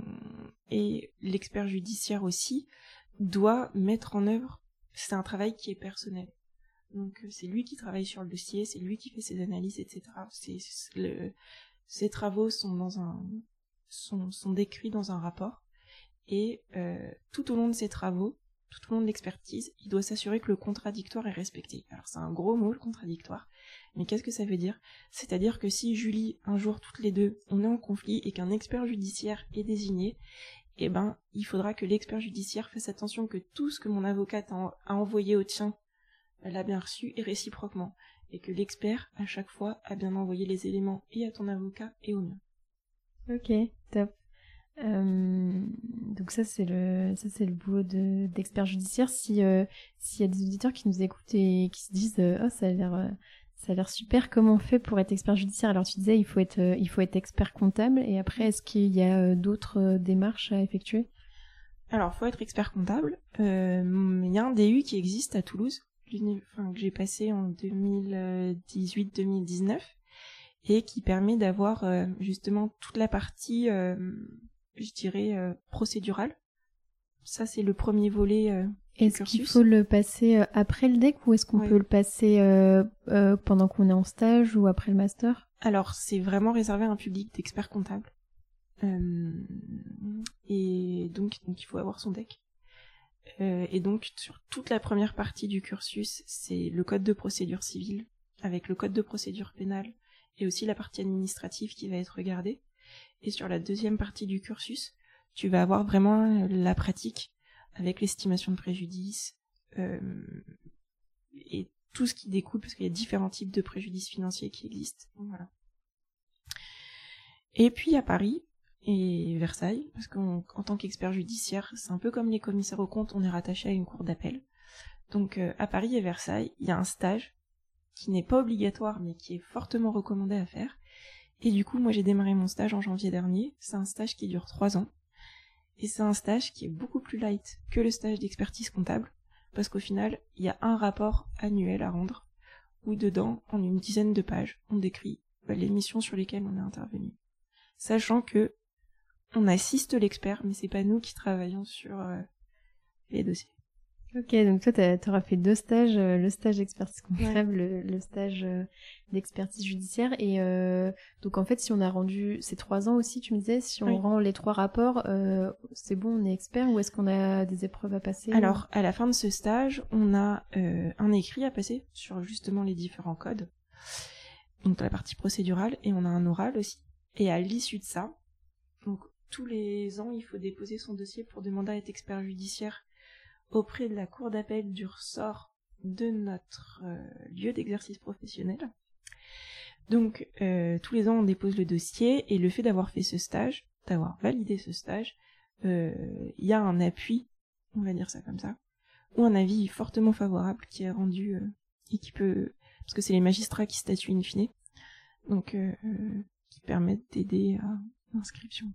et l'expert judiciaire aussi doit mettre en œuvre. C'est un travail qui est personnel. Donc euh, c'est lui qui travaille sur le dossier, c'est lui qui fait ses analyses, etc. C'est le, ses travaux sont décrits dans un rapport et euh, tout au long de ses travaux, tout au long de l'expertise, il doit s'assurer que le contradictoire est respecté. Alors c'est un gros mot le contradictoire, mais qu'est-ce que ça veut dire? C'est-à-dire que si Julie, un jour toutes les deux, on est en conflit et qu'un expert judiciaire est désigné, eh ben, il faudra que l'expert judiciaire fasse attention que tout ce que mon avocate a envoyé au tien l'a bien reçu et réciproquement, et que l'expert, à chaque fois, a bien envoyé les éléments et à ton avocat et au mien. Ok, top. Euh, donc ça c'est le ça c'est le boulot de d'expert judiciaire. Si euh, s'il y a des auditeurs qui nous écoutent et qui se disent oh ça a l'air ça a l'air super. Comment on fait pour être expert judiciaire? Alors tu disais il faut être il faut être expert comptable et après est-ce qu'il y a d'autres démarches à effectuer? Alors faut être expert comptable. Euh, il y a un DU qui existe à Toulouse, que j'ai passé en 2018-2019 et qui permet d'avoir justement toute la partie je dirais, euh, procédural. Ça, c'est le premier volet. Euh, est-ce qu'il faut le passer euh, après le DEC ou est-ce qu'on peut le passer pendant qu'on est en stage ou après le master? Alors, c'est vraiment réservé à un public d'experts comptables. et donc, donc, il faut avoir son DEC. Euh, et donc, sur toute la première partie du cursus, c'est le code de procédure civile, avec le code de procédure pénale, et aussi la partie administrative qui va être regardée. Et sur la deuxième partie du cursus, tu vas avoir vraiment la pratique, avec l'estimation de préjudice, euh, et tout ce qui découle, parce qu'il y a différents types de préjudices financiers qui existent. Et puis à Paris, et Versailles, parce qu'en tant qu'expert judiciaire, c'est un peu comme les commissaires aux comptes, on est rattaché à une cour d'appel. Donc euh, à Paris et Versailles, il y a un stage qui n'est pas obligatoire, mais qui est fortement recommandé à faire. Et du coup, moi j'ai démarré mon stage en janvier dernier. C'est un stage qui dure trois ans. Et c'est un stage qui est beaucoup plus light que le stage d'expertise comptable, parce qu'au final, il y a un rapport annuel à rendre, où dedans, en une dizaine de pages, on décrit bah, les missions sur lesquelles on est intervenu. Sachant que on assiste l'expert, mais c'est pas nous qui travaillons sur euh, les dossiers. Ok, donc toi, tu auras fait deux stages, euh, le stage d'expertise comptable, le, stage euh, d'expertise judiciaire. Et donc en fait, si on a rendu ces trois ans aussi, tu me disais, si on rend les trois rapports, c'est bon, on est expert ou est-ce qu'on a des épreuves à passer Alors, à la fin de ce stage, on a un écrit à passer sur justement les différents codes, donc la partie procédurale, et on a un oral aussi. Et à l'issue de ça, donc tous les ans, il faut déposer son dossier pour demander à être expert judiciaire auprès de la cour d'appel du ressort de notre euh, lieu d'exercice professionnel. Donc euh, tous les ans, on dépose le dossier et le fait d'avoir fait ce stage, d'avoir validé ce stage, euh, il y a un appui, on va dire ça comme ça, ou un avis fortement favorable qui est rendu et qui peut, parce que c'est les magistrats qui statuent in fine, donc qui permettent d'aider à l'inscription.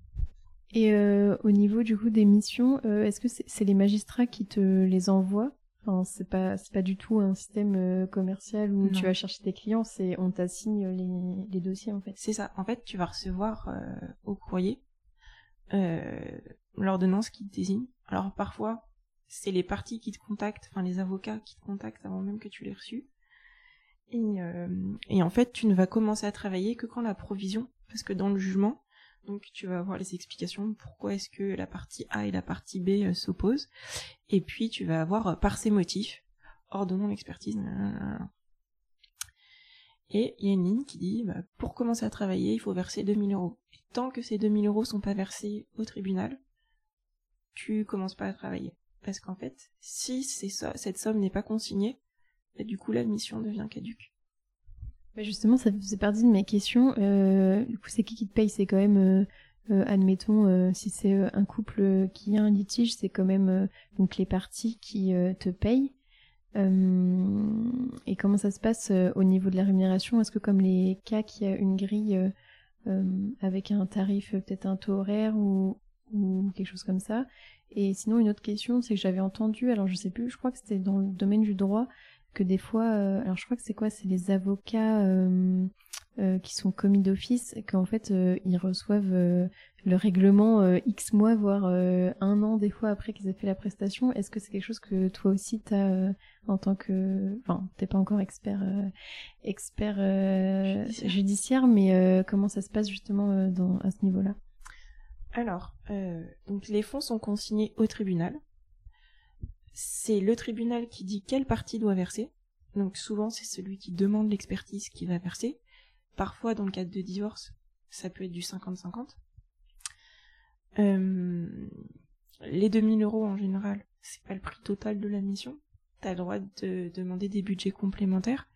Et euh, au niveau du coup des missions, euh, est-ce que c'est les magistrats qui te les envoient? Enfin, c'est pas c'est pas du tout un système euh, commercial où tu vas chercher tes clients, c'est on t'assigne les, les dossiers en fait. C'est ça. En fait, tu vas recevoir au courrier l'ordonnance qui te désigne. Alors parfois, c'est les parties qui te contactent, enfin les avocats qui te contactent avant même que tu l'aies reçu. Et, et en fait, tu ne vas commencer à travailler que quand la provision, parce que dans le jugement, donc tu vas avoir les explications pourquoi est-ce que la partie A et la partie B euh, s'opposent. Et puis tu vas avoir euh, par ces motifs, ordonnons l'expertise. Et il y a une ligne qui dit, bah, pour commencer à travailler, il faut verser 2000 euros. Et tant que ces 2000 euros sont pas versés au tribunal, tu commences pas à travailler. Parce qu'en fait, si cette somme n'est pas consignée, bah, du coup la mission devient caduque. Justement, ça faisait partie de mes questions. Euh, du coup, c'est qui qui te paye? C'est quand même, euh, euh, admettons, si c'est un couple qui a un litige, c'est quand même donc les parties qui te payent. et comment ça se passe au niveau de la rémunération? Est-ce que comme les cas qui a une grille avec un tarif, peut-être un taux horaire ou, quelque chose comme ça? Et sinon, une autre question, c'est que j'avais entendu, alors je sais plus, je crois que c'était dans le domaine du droit, que des fois, euh, alors je crois que c'est quoi, c'est les avocats euh, euh, qui sont commis d'office, qu'en fait ils reçoivent le règlement X mois, voire un an des fois après qu'ils aient fait la prestation. Est-ce que c'est quelque chose que toi aussi t'as en tant que, enfin, t'es pas encore expert expert judiciaire. judiciaire. mais comment ça se passe justement dans, à ce niveau-là? Alors, donc les fonds sont consignés au tribunal c'est le tribunal qui dit quelle partie doit verser. Donc souvent c'est celui qui demande l'expertise qui va verser. Parfois dans le cadre de divorce, ça peut être du 50-50. Euh, les 2000 euros en général, c'est pas le prix total de la mission. T'as le droit de demander des budgets complémentaires.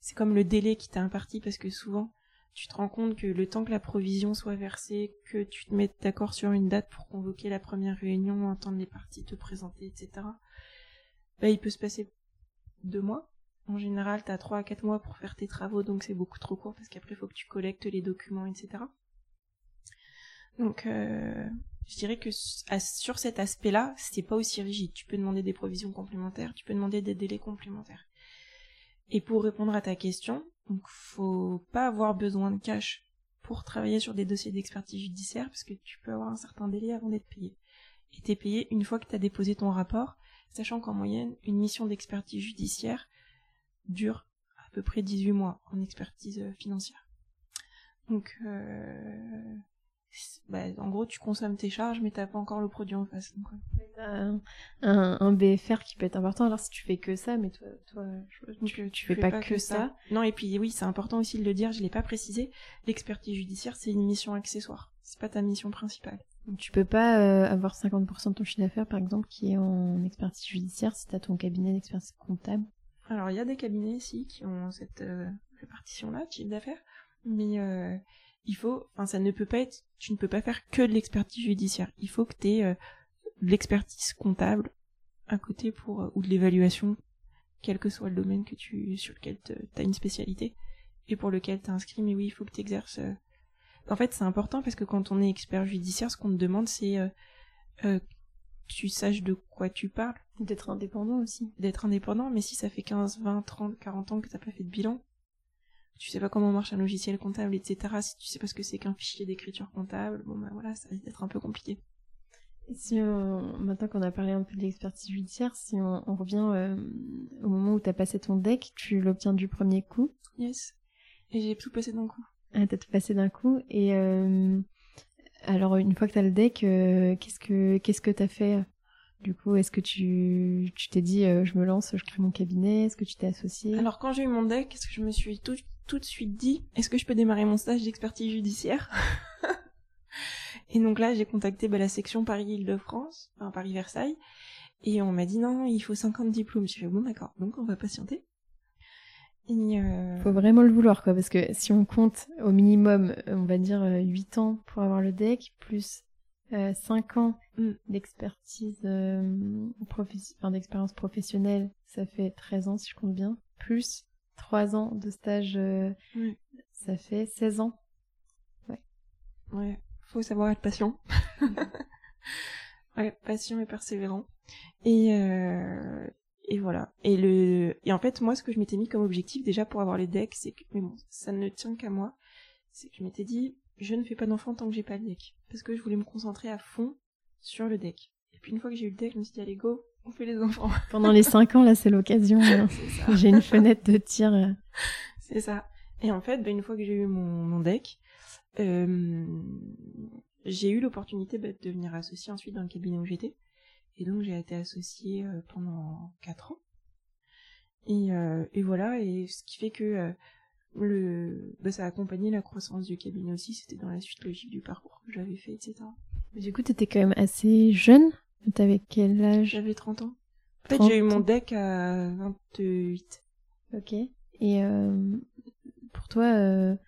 C'est comme le délai qui t'a imparti parce que souvent tu te rends compte que le temps que la provision soit versée, que tu te mettes d'accord sur une date pour convoquer la première réunion, entendre les parties te présenter, etc. Bah, il peut se passer deux mois. En général, tu as trois à quatre mois pour faire tes travaux, donc c'est beaucoup trop court parce qu'après, il faut que tu collectes les documents, etc. Donc, euh, je dirais que sur cet aspect-là, c'est pas aussi rigide. Tu peux demander des provisions complémentaires, tu peux demander des délais complémentaires. Et pour répondre à ta question, donc faut pas avoir besoin de cash pour travailler sur des dossiers d'expertise judiciaire parce que tu peux avoir un certain délai avant d'être payé. Et t'es payé une fois que tu as déposé ton rapport sachant qu'en moyenne, une mission d'expertise judiciaire dure à peu près 18 mois en expertise euh, financière. Donc, euh, bah, en gros, tu consommes tes charges, mais t'as pas encore le produit en face. Donc, un, un, BFR qui peut être important. Alors si tu fais que ça, mais toi, toi tu, tu, fais, pas, que, ça. Non, et puis oui, c'est important aussi de le dire, je l'ai pas précisé. L'expertise judiciaire, c'est une mission accessoire. C'est pas ta mission principale. Tu peux pas euh, avoir 50% de ton chiffre d'affaires, par exemple, qui est en expertise judiciaire si tu as ton cabinet d'expertise comptable. Alors il y a des cabinets ici qui ont cette euh, répartition-là chiffre d'affaires, mais euh, il faut, enfin ça ne peut pas être, tu ne peux pas faire que de l'expertise judiciaire. Il faut que tu aies de l'expertise comptable à côté pour ou de l'évaluation, quel que soit le domaine que tu sur lequel tu as une spécialité et pour lequel tu inscrit. Mais oui, il faut que tu exerces en fait, c'est important parce que quand on est expert judiciaire, ce qu'on te demande, c'est euh, euh, tu saches de quoi tu parles. D'être indépendant aussi. D'être indépendant, mais si ça fait 15, 20, 30, 40 ans que t'as pas fait de bilan, tu sais pas comment marche un logiciel comptable, etc. Si tu sais pas ce que c'est qu'un fichier d'écriture comptable, bon bah voilà, ça risque d'être un peu compliqué. Et si maintenant qu'on a parlé un peu de l'expertise judiciaire, si on, revient euh, au moment où t'as passé ton deck, tu l'obtiens du premier coup? Yes. Et j'ai tout passé d'un coup. Ah, t'as tout passé d'un coup. Et euh, alors, une fois que t'as le deck, euh, qu'est-ce que qu'est-ce que t'as fait? Du coup, est-ce que tu tu t'es dit euh, je me lance, je crée mon cabinet? Est-ce que tu t'es associé Alors quand j'ai eu mon deck, est-ce que je me suis tout, tout de suite dit est-ce que je peux démarrer mon stage d'expertise judiciaire? Et donc là, j'ai contacté bah, la section Paris-Île-de-France, enfin Paris-Versailles, et on m'a dit non, il faut 50 diplômes. J'ai fait bon d'accord, donc on va patienter. Euh, Faut vraiment le vouloir, quoi, parce que si on compte au minimum, on va dire 8 euh, ans pour avoir le deck, plus 5 euh, ans mm. d'expertise, enfin, d'expérience professionnelle, ça fait 13 ans si je compte bien, plus 3 ans de stage, ça fait 16 ans. Ouais. Ouais, faut savoir être patient. ouais, patient et persévérant. Et, et voilà. Et le et en fait moi ce que je m'étais mis comme objectif déjà pour avoir les decks, c'est que mais bon, ça ne tient qu'à moi, c'est que je m'étais dit je ne fais pas d'enfant tant que j'ai pas le deck parce que je voulais me concentrer à fond sur le deck. Et puis une fois que j'ai eu le deck, je me suis dit allez go, on fait les enfants. Pendant les 5 ans là, c'est l'occasion. Hein. j'ai une fenêtre de tir. Euh. C'est ça. Et en fait, bah, une fois que j'ai eu mon, mon deck, euh, j'ai eu l'opportunité bah, de devenir associé ensuite dans le cabinet où j'étais. Et donc j'ai été associée euh, pendant quatre ans. Et, euh, et, voilà, et ce qui fait que euh, le, bah, ça a accompagné la croissance du cabinet aussi, c'était dans la suite logique du parcours que j'avais fait, etc. Mais du coup, t'étais quand même assez jeune T'avais quel âge? J'avais 30 ans. En fait, j'ai eu mon deck à 28. Ok. Et pour toi,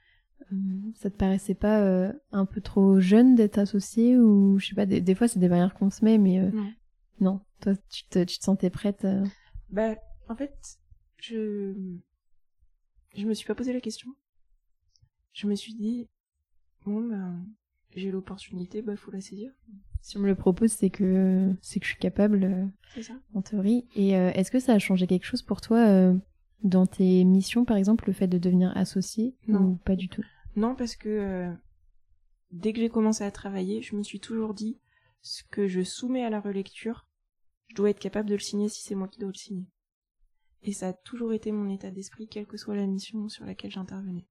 ça te paraissait pas un peu trop jeune d'être associé ou je sais pas, des, des fois c'est des barrières qu'on se met, mais non, toi, tu te, tu te sentais prête euh Bah, en fait, je je me suis pas posé la question. Je me suis dit bon ben j'ai l'opportunité, bah faut la saisir. Si on me le propose, c'est que c'est que je suis capable. Euh, c'est ça. En théorie. Et euh, est-ce que ça a changé quelque chose pour toi dans tes missions, par exemple, le fait de devenir associé non. ou pas du tout? Non, parce que dès que j'ai commencé à travailler, je me suis toujours dit ce que je soumets à la relecture, je dois être capable de le signer si c'est moi qui dois le signer. Et ça a toujours été mon état d'esprit, quelle que soit la mission sur laquelle j'intervenais.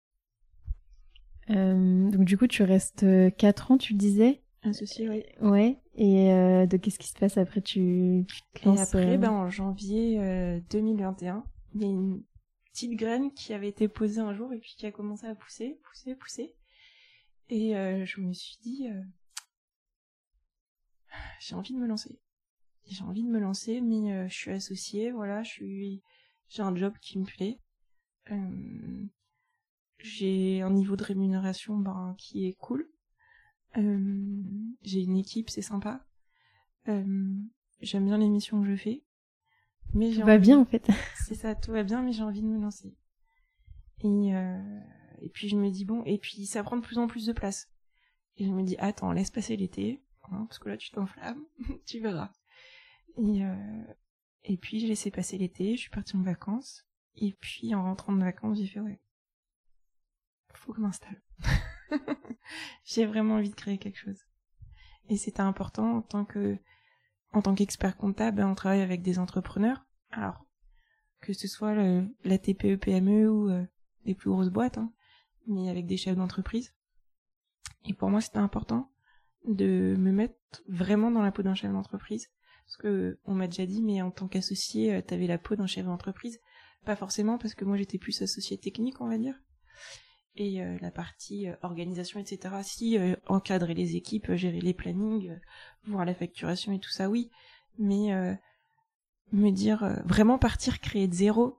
Euh, donc du coup, tu restes 4 ans, tu disais? Associé, oui. Ouais. Et euh, de qu'est-ce qui se passe après? Tu, tu Et après, euh, ben, en janvier 2021, il y a une petite graine qui avait été posée un jour et puis qui a commencé à pousser, pousser, pousser. Et je me suis dit, j'ai envie de me lancer j'ai envie de me lancer, mais euh, je suis associée, voilà, je suis, j'ai un job qui me plaît. Euh, j'ai un niveau de rémunération ben, qui est cool. Euh, j'ai une équipe, c'est sympa. J'aime bien les missions que je fais. Mais tout va bien en fait. c'est ça, tout va bien, mais j'ai envie de me lancer. Et, et puis je me dis bon, et puis ça prend de plus en plus de place. Et je me dis attends, laisse passer l'été, hein, parce que là tu t'enflammes, tu verras. Et, euh, et puis j'ai laissé passer l'été, je suis partie en vacances. Et puis en rentrant de vacances, j'ai fait ouais, faut que m'installe. j'ai vraiment envie de créer quelque chose. Et c'était important en tant que en tant qu'expert comptable, on travaille avec des entrepreneurs. Alors que ce soit la TPE PME ou euh, les plus grosses boîtes, hein, mais avec des chefs d'entreprise. Et pour moi, c'était important de me mettre vraiment dans la peau d'un chef d'entreprise. Parce que on m'a déjà dit, mais en tant qu'associé, euh, t'avais la peau d'un chef d'entreprise. Pas forcément, parce que moi j'étais plus associé technique, on va dire. Et euh, la partie euh, organisation, etc. Si encadrer les équipes, gérer les plannings, voir la facturation et tout ça, oui. Mais me dire vraiment partir, créer de zéro,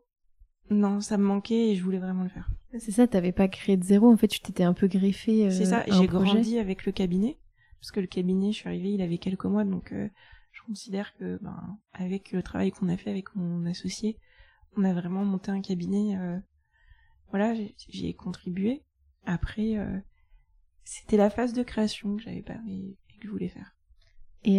non, ça me manquait et je voulais vraiment le faire. C'est ça, t'avais pas créé de zéro, en fait, tu t'étais un peu greffé. C'est ça, j'ai grandi avec le cabinet parce que le cabinet, je suis arrivée, il avait quelques mois, donc euh, je considère que, ben, avec le travail qu'on a fait avec mon associé, on a vraiment monté un cabinet. Euh, voilà, j'y ai contribué. Après, euh, c'était la phase de création que j'avais pas et, que je voulais faire. Et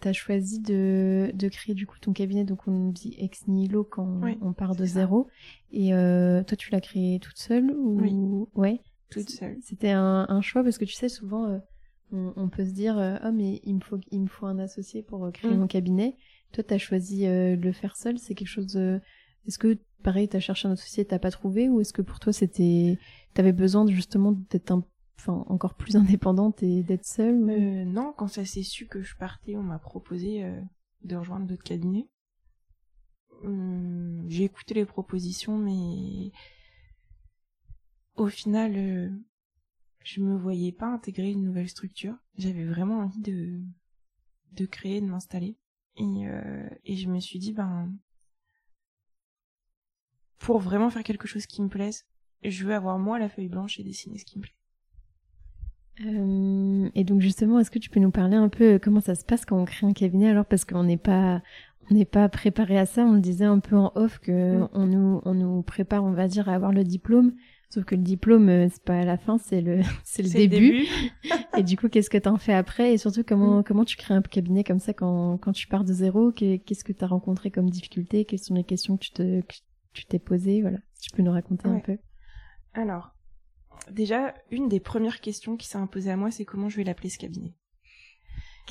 tu as choisi de, de créer du coup ton cabinet, donc on dit ex nihilo quand on part de zéro. Et toi, tu l'as créé toute seule ou Oui. Ouais. Toute seule. C'était un, un, choix parce que tu sais souvent on, peut se dire euh, oh mais il me faut il me faut un associé pour euh, créer mm. mon cabinet. Toi tu as choisi euh, le faire seul. C'est quelque chose est-ce que pareil tu as cherché un associé t'as pas trouvé? Ou est-ce que pour toi c'était t'avais besoin de, justement d'être enfin encore plus indépendante et d'être seule non quand ça s'est su que je partais on m'a proposé de rejoindre d'autres cabinets. Hum, j'ai écouté les propositions mais au final je me voyais pas intégrer une nouvelle structure. J'avais vraiment envie de, de créer, de m'installer. Et, euh, et je me suis dit, ben, pour vraiment faire quelque chose qui me plaise, je veux avoir moi la feuille blanche et dessiner ce qui me plaît. Euh, et donc justement, est-ce que tu peux nous parler un peu comment ça se passe quand on crée un cabinet? Alors parce qu'on n'est pas on n'est pas préparé à ça. On le disait un peu en off que mm. on nous on nous prépare, on va dire, à avoir le diplôme. Sauf que le diplôme, euh, c'est pas à la fin, c'est le, c'est le début. et du coup, qu'est-ce que t'en fais après? Et surtout, comment, mm. comment tu crées un cabinet comme ça quand, quand tu pars de zéro? Qu'est-ce que t'as rencontré comme difficulté? Quelles sont les questions que tu te, que tu t'es posées? Voilà. Si tu peux nous raconter un peu. Alors, déjà, une des premières questions qui s'est imposée à moi, c'est comment je vais l'appeler ce cabinet?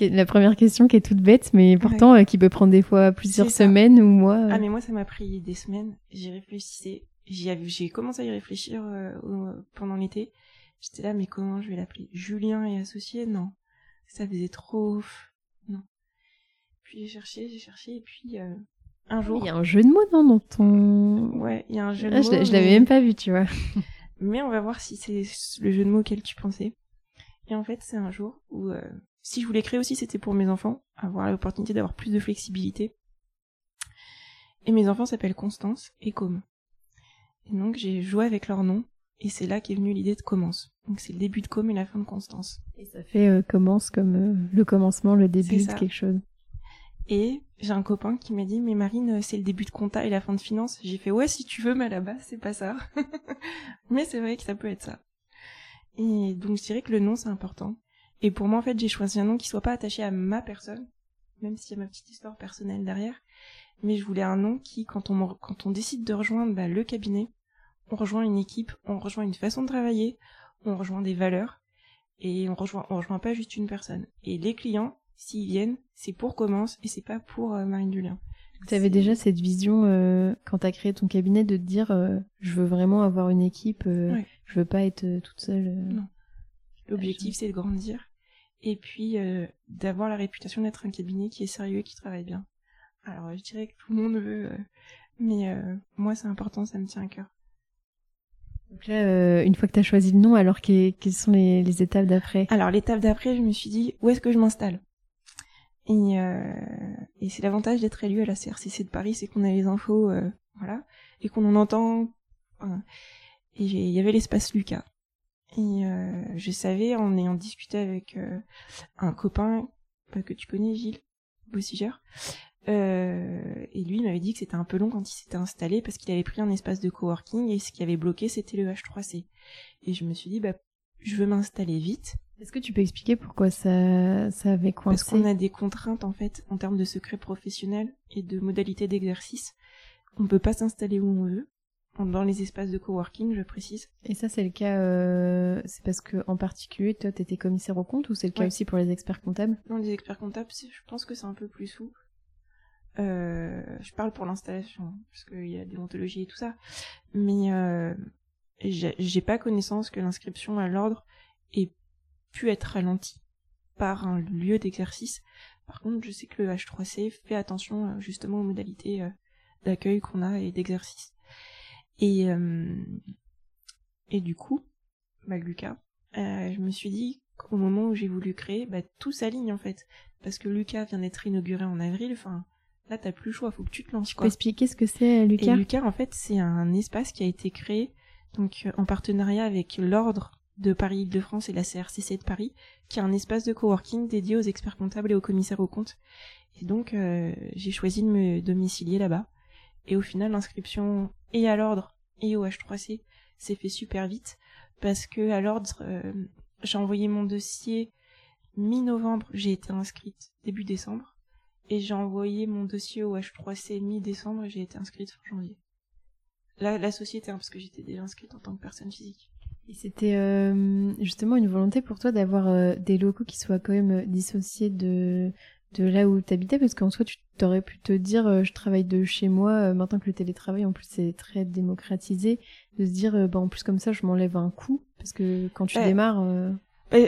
La première question qui est toute bête, mais pourtant euh, qui peut prendre des fois plusieurs semaines ou mois. Ah mais moi ça m'a pris des semaines. J'y réfléchissais j'ai commencé à y réfléchir euh, pendant l'été. J'étais là, mais comment je vais l'appeler? Julien et associé? Non. Ça faisait trop... Non. Puis j'ai cherché, j'ai cherché, et puis euh, un jour... Il y a un jeu de mots, non, dans ton... Ouais, il y a un jeu de ah, mots. Je, l'avais même pas vu, tu vois. mais on va voir si c'est le jeu de mots auquel tu pensais. Et en fait, c'est un jour où... Euh, si je voulais créer aussi, c'était pour mes enfants, avoir l'opportunité d'avoir plus de flexibilité. Et mes enfants s'appellent Constance et Com. Et donc j'ai joué avec leur nom et c'est là qu'est venue l'idée de commence. Donc c'est le début de com et la fin de Constance. Et ça fait euh, commence comme euh, le commencement, le début de quelque chose. Et j'ai un copain qui m'a dit mais Marine euh, c'est le début de compta et la fin de finance. J'ai fait ouais si tu veux mais base c'est pas ça. mais c'est vrai que ça peut être ça. Et donc je dirais que le nom c'est important. Et pour moi en fait j'ai choisi un nom qui soit pas attaché à ma personne, même s'il y a ma petite histoire personnelle derrière. Mais je voulais un nom qui quand on quand on décide de rejoindre bah, le cabinet on rejoint une équipe, on rejoint une façon de travailler, on rejoint des valeurs, et on rejoint, on rejoint pas juste une personne. Et les clients, s'ils viennent, c'est pour Commence et c'est pas pour euh, Marine Dulien. Tu avais déjà cette vision euh, quand tu as créé ton cabinet de te dire euh, je veux vraiment avoir une équipe, je veux pas être toute seule. Non. L'objectif c'est de grandir et puis d'avoir la réputation d'être un cabinet qui est sérieux et qui travaille bien. Alors je dirais que tout le monde veut, mais moi c'est important, ça me tient à cœur. Donc là, euh, une fois que tu as choisi le nom, alors quelles sont les, étapes d'après? Alors l'étape d'après, je me suis dit, où est-ce que je m'installe? Et, euh, c'est l'avantage d'être élu à la CRCC de Paris, c'est qu'on a les infos, euh, voilà, et qu'on en entend. et il y avait l'espace Lucas. Et je savais, en ayant discuté avec un copain que tu connais, Gilles Bossigeur, euh, et lui, il m'avait dit que c'était un peu long quand il s'était installé parce qu'il avait pris un espace de coworking et ce qui avait bloqué, c'était le H3C. Et je me suis dit, bah, je veux m'installer vite. Est-ce que tu peux expliquer pourquoi ça, ça avait coincé Parce qu'on a des contraintes, en fait, en termes de secret professionnel et de modalités d'exercice. On peut pas s'installer où on veut. Dans les espaces de coworking, je précise. Et ça, c'est le cas, euh, c'est parce que, en particulier, toi, t'étais commissaire au compte ou c'est le cas aussi pour les experts comptables? Non, les experts comptables, je pense que c'est un peu plus souple. Euh, je parle pour l'installation, parce qu'il y a des ontologies et tout ça. Mais euh, j'ai pas connaissance que l'inscription à l'ordre est pu être ralenti par un lieu d'exercice. Par contre, je sais que le H3C fait attention euh, justement aux modalités euh, d'accueil qu'on a et d'exercice. Et, et du coup, bah, Lucas, je me suis dit qu'au moment où j'ai voulu créer, bah, tout s'aligne en fait. Parce que Lucas vient d'être inauguré en avril, enfin, là t'as plus le choix, faut que tu te lances. Tu peux expliquer ce que c'est Lucas? Et Lucas, en fait, c'est un espace qui a été créé donc en partenariat avec l'ordre de Paris-Île-de-France et la CRCC de Paris, qui est un espace de coworking dédié aux experts comptables et aux commissaires aux comptes. Et donc, euh, j'ai choisi de me domicilier là-bas. Et au final, l'inscription et à l'ordre et au H3C s'est fait super vite parce que à l'ordre, euh, j'ai envoyé mon dossier mi-novembre, j'ai été inscrite début décembre, et j'ai envoyé mon dossier au H3C mi-décembre et j'ai été inscrite fin janvier. La, la société, hein, parce que j'étais déjà inscrite en tant que personne physique. Et c'était euh, justement une volonté pour toi d'avoir euh, des locaux qui soient quand même dissociés de, de là où tu habitais, parce qu'en soi, tu t'aurais pu te dire, euh, je travaille de chez moi, maintenant que le télétravail, en plus, c'est très démocratisé, de se dire, bah, en plus, comme ça, je m'enlève un coût, parce que quand tu démarres...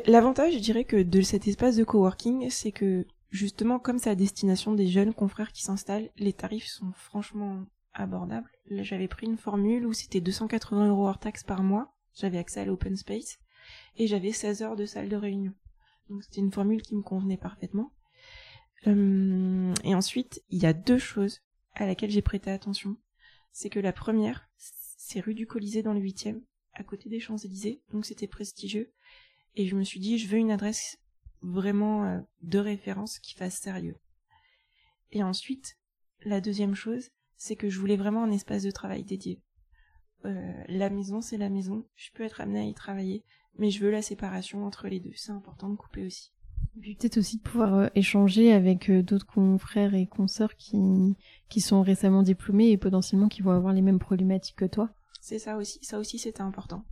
L'avantage, je dirais, que de cet espace de coworking, c'est que, justement, comme c'est à destination des jeunes confrères qui s'installent, les tarifs sont franchement abordables. J'avais pris une formule où c'était 280 euros hors taxe par mois, j'avais accès à l'open space et j'avais 16 heures de salle de réunion. Donc c'était une formule qui me convenait parfaitement. Euh, et ensuite, il y a deux choses à laquelle j'ai prêté attention. C'est que la première, c'est rue du Colisée dans le 8e, à côté des Champs-Élysées, donc c'était prestigieux. Et je me suis dit, je veux une adresse vraiment euh, de référence qui fasse sérieux. Et ensuite, la deuxième chose, c'est que je voulais vraiment un espace de travail dédié. Euh, la maison, c'est la maison. Je peux être amenée à y travailler, mais je veux la séparation entre les deux. C'est important de couper aussi. Et puis peut-être aussi de pouvoir euh, échanger avec euh, d'autres confrères et consoeurs qui, qui sont récemment diplômés et potentiellement qui vont avoir les mêmes problématiques que toi. C'est ça aussi. Ça aussi, c'était important.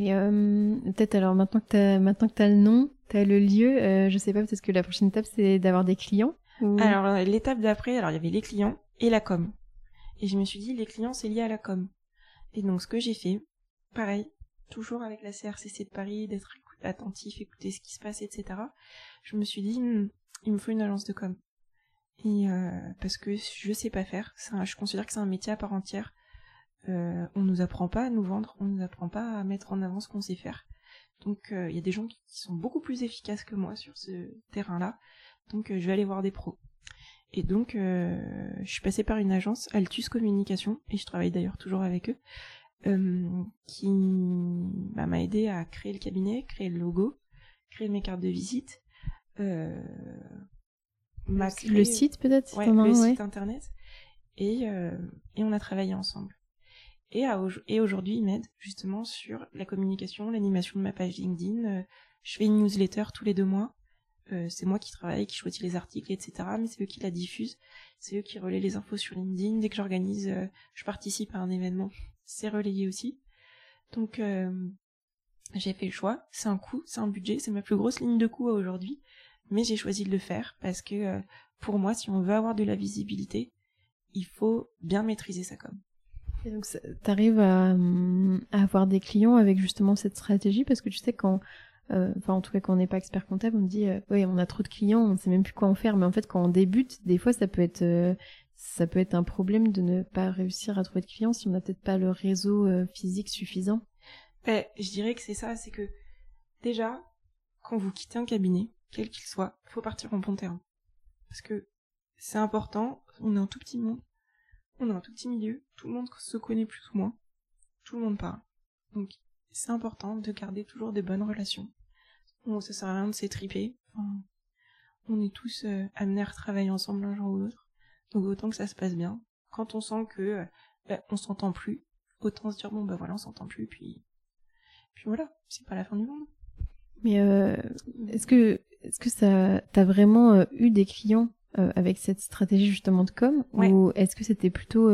Et peut-être alors maintenant que t'as maintenant que t'as le nom, t'as le lieu, je sais pas peut-être que la prochaine étape c'est d'avoir des clients. Alors l'étape d'après, alors il y avait les clients et la com. Et je me suis dit les clients c'est lié à la com. Et donc ce que j'ai fait, pareil, toujours avec la CRCC de Paris, d'être attentif, écouter ce qui se passe, etc. Je me suis dit, hmm, il me faut une agence de com. Et euh, parce que je sais pas faire. Je considère que c'est un métier à part entière. Euh, on nous apprend pas à nous vendre, on nous apprend pas à mettre en avant ce qu'on sait faire. Donc euh, il y a des gens qui sont beaucoup plus efficaces que moi sur ce terrain-là. Donc euh, je vais aller voir des pros. Et donc, euh, je suis passée par une agence, Altus Communication, et je travaille d'ailleurs toujours avec eux, qui bah, m'a aidé à créer le cabinet, créer le logo, créer mes cartes de visite, euh, le site peut-être, ouais, le site internet, et et on a travaillé ensemble. Et, aujourd'hui, ils m'aident justement sur la communication, l'animation de ma page LinkedIn. Euh, je fais une newsletter tous les deux mois euh, c'est moi qui travaille, qui choisis les articles, etc. Mais c'est eux qui la diffusent, c'est eux qui relaient les infos sur LinkedIn. Dès que j'organise, euh, je participe à un événement, c'est relayé aussi. Donc j'ai fait le choix. C'est un coût, c'est un budget, c'est ma plus grosse ligne de coût aujourd'hui, mais j'ai choisi de le faire parce que pour moi, si on veut avoir de la visibilité, il faut bien maîtriser sa com. Et donc, t'arrives à, à avoir des clients avec justement cette stratégie? Parce que tu sais quand euh, enfin en tout cas quand on n'est pas expert comptable, on dit euh, oui on a trop de clients, on sait même plus quoi en faire. Mais en fait quand on débute, des fois ça peut être euh, ça peut être un problème de ne pas réussir à trouver de clients si on n'a peut-être pas le réseau physique suffisant. Ben, je dirais que c'est ça, c'est que déjà quand vous quittez un cabinet, quel qu'il soit, il faut partir en bon terrain. Parce que c'est important, on est un tout petit monde, on est un tout petit milieu, tout le monde se connaît plus ou moins, tout le monde parle. Donc c'est important de garder toujours des bonnes relations. Bon, ça sert à rien de s'étriper. On est tous euh, amenés à travailler ensemble un jour ou l'autre. Donc autant que ça se passe bien. Quand on sent que euh, bah, on s'entend plus, autant se dire bon bah voilà on s'entend plus puis puis voilà c'est pas la fin du monde. Mais euh, est-ce que est-ce que ça t'as vraiment euh, eu des clients avec cette stratégie justement de com ou est-ce que c'était plutôt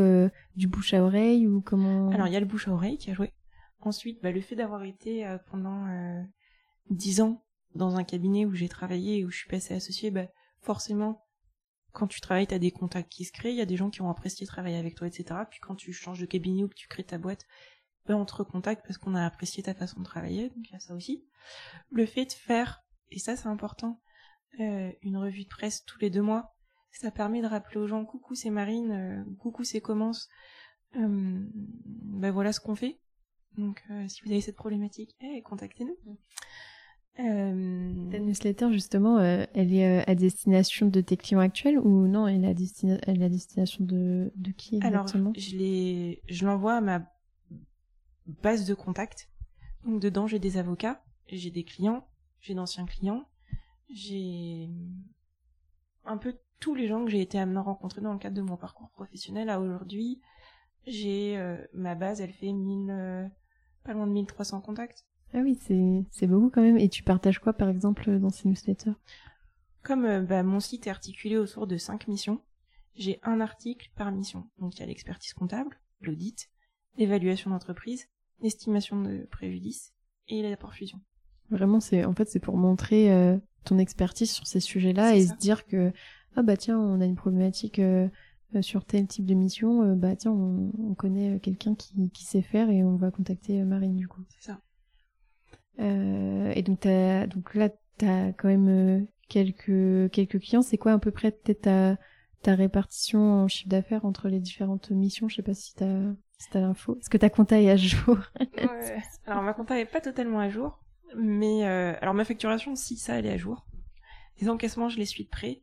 du bouche à oreille ou comment? Alors il y a le bouche à oreille qui a joué. Ensuite, bah, le fait d'avoir été pendant dix ans dans un cabinet où j'ai travaillé et où je suis passée associée, bah, forcément, quand tu travailles, tu as des contacts qui se créent, il y a des gens qui ont apprécié travailler avec toi, etc. Puis quand tu changes de cabinet ou que tu crées ta boîte, ben, on te recontacte parce qu'on a apprécié ta façon de travailler, donc il y a ça aussi. Le fait de faire, et ça c'est important, euh, une revue de presse tous les deux mois, ça permet de rappeler aux gens coucou c'est Marine, euh, coucou c'est Commence, euh, ben voilà ce qu'on fait. Donc euh, si vous avez cette problématique, eh, contactez-nous. Euh... Ta newsletter justement, euh, elle est à destination de tes clients actuels ou non Elle est à, destina elle est à destination de, de qui exactement? Alors je l'ai, je l'envoie à ma base de contact. Donc dedans j'ai des avocats, j'ai des clients, j'ai d'anciens clients, j'ai un peu tous les gens que j'ai été amené à rencontrer dans le cadre de mon parcours professionnel à aujourd'hui. J'ai euh, ma base, elle fait 1000, euh, pas loin de 1300 contacts. Ah oui, c'est, beaucoup quand même. Et tu partages quoi par exemple dans ces newsletters? Comme euh, bah, mon site est articulé autour de cinq missions, j'ai un article par mission. Donc il y a l'expertise comptable, l'audit, l'évaluation d'entreprise, l'estimation de préjudice et la perfusion. Vraiment, c'est en fait c'est pour montrer ton expertise sur ces sujets-là et se dire que ah bah tiens, on a une problématique euh, euh, sur tel type de mission, euh, bah tiens, on, on connaît quelqu'un qui, qui sait faire et on va contacter Marine du coup. C'est ça. et donc t'as donc là t'as quand même quelques quelques clients. C'est quoi à peu près peut-être ta ta répartition en chiffre d'affaires entre les différentes missions? Je sais pas si t'as si t'as l'info. Est-ce que ta compta est à jour? Ouais. Alors ma compta est pas totalement à jour, mais euh, alors ma facturation, si ça, elle est à jour. Les encaissements, je les suis de près.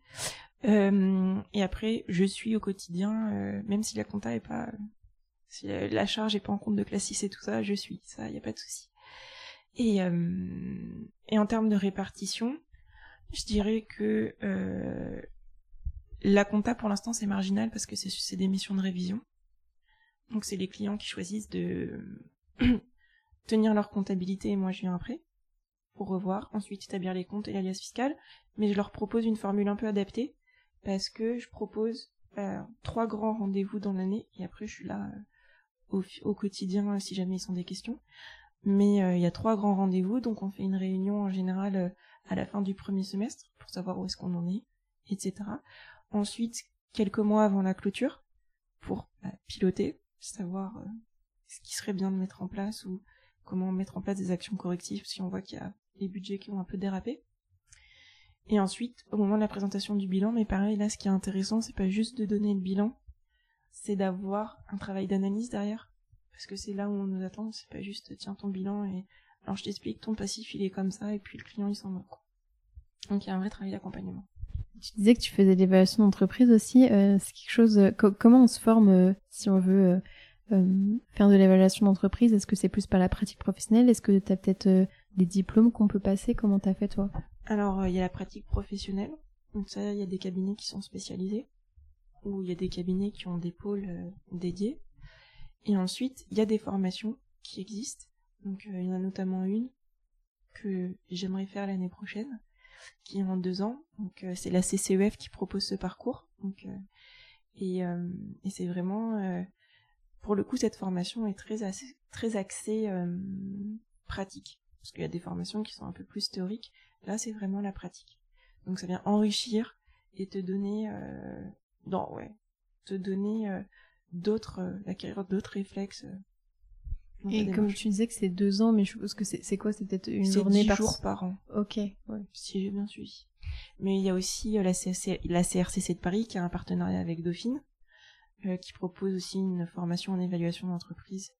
Euh, et après, je suis au quotidien, euh, même si la compta est pas, si la, charge est pas en compte de classe 6 et tout ça, je suis. Ça, y a pas de souci. Et euh, et en termes de répartition, je dirais que euh, la compta pour l'instant c'est marginal parce que c'est des missions de révision. Donc c'est les clients qui choisissent de tenir leur comptabilité et moi je viens après pour revoir, ensuite établir les comptes et l'alias fiscal, mais je leur propose une formule un peu adaptée parce que je propose euh, trois grands rendez-vous dans l'année et après je suis là euh, au, quotidien euh, si jamais ils sont des questions. Mais il y a trois grands rendez-vous, donc on fait une réunion en général à la fin du premier semestre pour savoir où est-ce qu'on en est, etc. Ensuite, quelques mois avant la clôture, pour piloter, savoir ce qui serait bien de mettre en place ou comment mettre en place des actions correctives si on voit qu'il y a des budgets qui ont un peu dérapé. Et ensuite, au moment de la présentation du bilan, mais pareil, là, ce qui est intéressant, c'est pas juste de donner le bilan, c'est d'avoir un travail d'analyse derrière. Parce que c'est là où on nous attend, c'est pas juste, tiens, ton bilan et, alors je t'explique, ton passif, il est comme ça, et puis le client, il s'en va. Donc il y a un vrai travail d'accompagnement. Tu disais que tu faisais l'évaluation d'entreprise aussi. Euh, c'est quelque chose. Euh, co comment on se forme euh, si on veut faire de l'évaluation d'entreprise? Est-ce que c'est plus par la pratique professionnelle? Est-ce que tu as peut-être des diplômes qu'on peut passer Comment t'as fait toi? Alors il y a la pratique professionnelle. Donc ça, il y a des cabinets qui sont spécialisés ou il y a des cabinets qui ont des pôles dédiés. Et ensuite, il y a des formations qui existent. Donc il y en a notamment une que j'aimerais faire l'année prochaine qui est en deux ans. Donc euh, c'est la CCEF qui propose ce parcours. Euh, et, euh, et c'est vraiment pour le coup cette formation est très assez, très axée pratique parce qu'il y a des formations qui sont un peu plus théoriques. Là c'est vraiment la pratique. Donc ça vient enrichir et te donner dans ouais te donner d'autres acquérir d'autres réflexes et comme tu disais que c'est deux ans, mais je suppose que c'est quoi? C'est peut-être une journée par jours par an. Ok, ouais. Si j'ai bien suivi. Mais il y a aussi euh, la, CRC, la CRCC de Paris qui a un partenariat avec Dauphine, euh, qui propose aussi une formation en évaluation d'entreprise.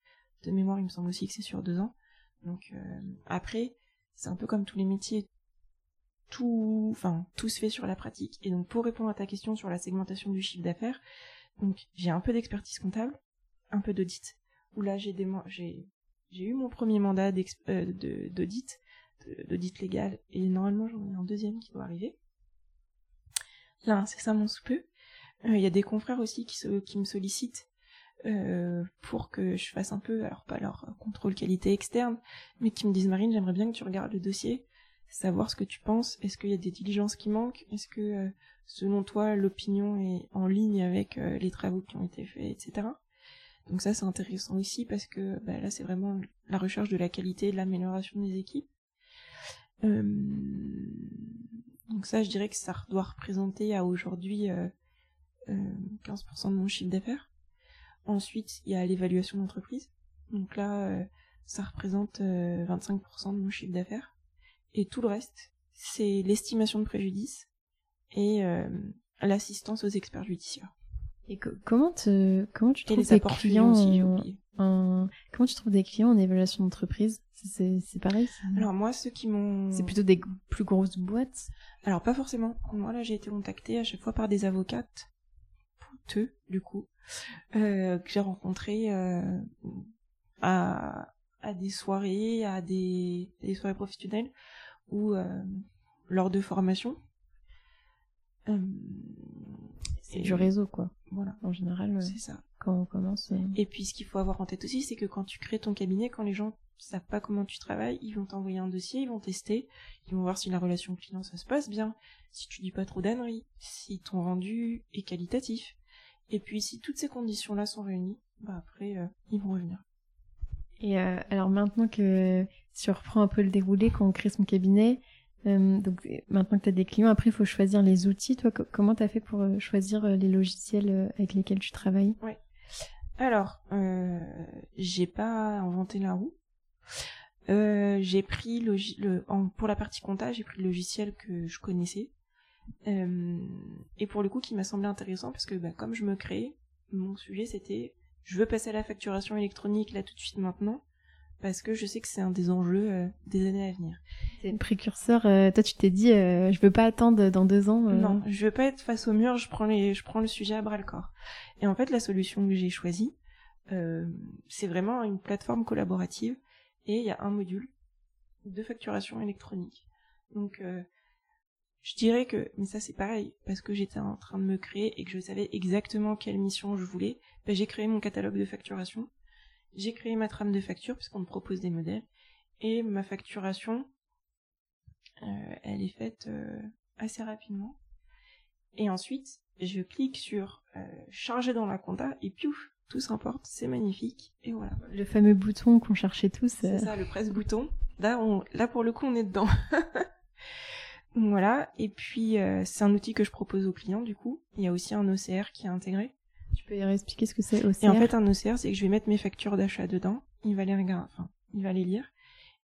De mémoire, il me semble aussi que c'est sur deux ans. Donc euh, après, c'est un peu comme tous les métiers, tout, enfin tout se fait sur la pratique. Et donc pour répondre à ta question sur la segmentation du chiffre d'affaires, donc j'ai un peu d'expertise comptable, un peu d'audit. Où là j'ai j'ai eu mon premier mandat euh, d'audit d'audit légal. Et normalement j'en ai un deuxième qui doit arriver. Là c'est ça mon sous peu il y a des confrères aussi qui se, qui me sollicitent euh, pour que je fasse un peu alors pas leur contrôle qualité externe mais qui me disent Marine j'aimerais bien que tu regardes le dossier savoir ce que tu penses est-ce qu'il y a des diligences qui manquent? Est-ce que euh, selon toi l'opinion est en ligne avec euh, les travaux qui ont été faits etc donc ça c'est intéressant aussi parce que bah, là c'est vraiment la recherche de la qualité de l'amélioration des équipes. Euh... Donc ça je dirais que ça doit représenter à aujourd'hui euh, euh, 15% de mon chiffre d'affaires. Ensuite il y a l'évaluation d'entreprise. Donc là, ça représente 25% de mon chiffre d'affaires. Et tout le reste, c'est l'estimation de préjudice et l'assistance aux experts judiciaires. Et comment, te, comment tu trouves des clients en, Comment tu trouves des clients en évaluation d'entreprise? C'est pareil Alors moi, ceux qui m'ont... C'est plutôt des plus grosses boîtes? Alors pas forcément. Moi là, j'ai été contactée à chaque fois par des avocates, eux du coup, euh, que j'ai rencontrés euh, à, à des soirées, à des, des soirées professionnelles ou euh, lors de formations. C'est du réseau, quoi. Voilà. En général, c'est ça. Quand on commence. Et puis, ce qu'il faut avoir en tête aussi, c'est que quand tu crées ton cabinet, quand les gens savent pas comment tu travailles, ils vont t'envoyer un dossier, ils vont tester, ils vont voir si la relation client ça se passe bien, si tu dis pas trop d'âneries, si ton rendu est qualitatif. Et puis, si toutes ces conditions-là sont réunies, bah après, euh, ils vont revenir. Et alors maintenant que si on reprend un peu le déroulé, quand on crée son cabinet, euh, donc maintenant que tu as des clients, après il faut choisir les outils. Toi, comment tu as fait pour euh, choisir euh, les logiciels avec lesquels tu travailles? Ouais. Alors, euh, j'ai pas inventé la roue. j'ai pris le, pour la partie compta, j'ai pris le logiciel que je connaissais et pour le coup qui m'a semblé intéressant parce que bah, comme je me créais, mon sujet c'était je veux passer à la facturation électronique là tout de suite maintenant parce que je sais que c'est un des enjeux euh, des années à venir. C'est une précurseur. Euh, toi, tu t'es dit, euh, je veux pas attendre dans deux ans. Non, je veux pas être face au mur. Je prends les, je prends le sujet à bras le corps. Et en fait, la solution que j'ai choisie, c'est vraiment une plateforme collaborative et il y a un module de facturation électronique. Donc, je dirais que, mais ça c'est pareil, parce que j'étais en train de me créer et que je savais exactement quelle mission je voulais, ben, j'ai créé mon catalogue de facturation j'ai créé ma trame de facture puisqu'on me propose des modèles et ma facturation, euh, elle est faite euh, assez rapidement. Et ensuite, je clique sur euh, charger dans la compta et piouf, tout s'importe, c'est magnifique et voilà. Le fameux bouton qu'on cherchait tous. C'est ça, le presse-bouton. Là, on, là pour le coup, on est dedans. voilà. Et puis, c'est un outil que je propose aux clients du coup. Il y a aussi un OCR qui est intégré. Tu peux y expliquer ce que c'est OCR Et en fait, un OCR, c'est que je vais mettre mes factures d'achat dedans. Il va les regarder, enfin, il va les lire.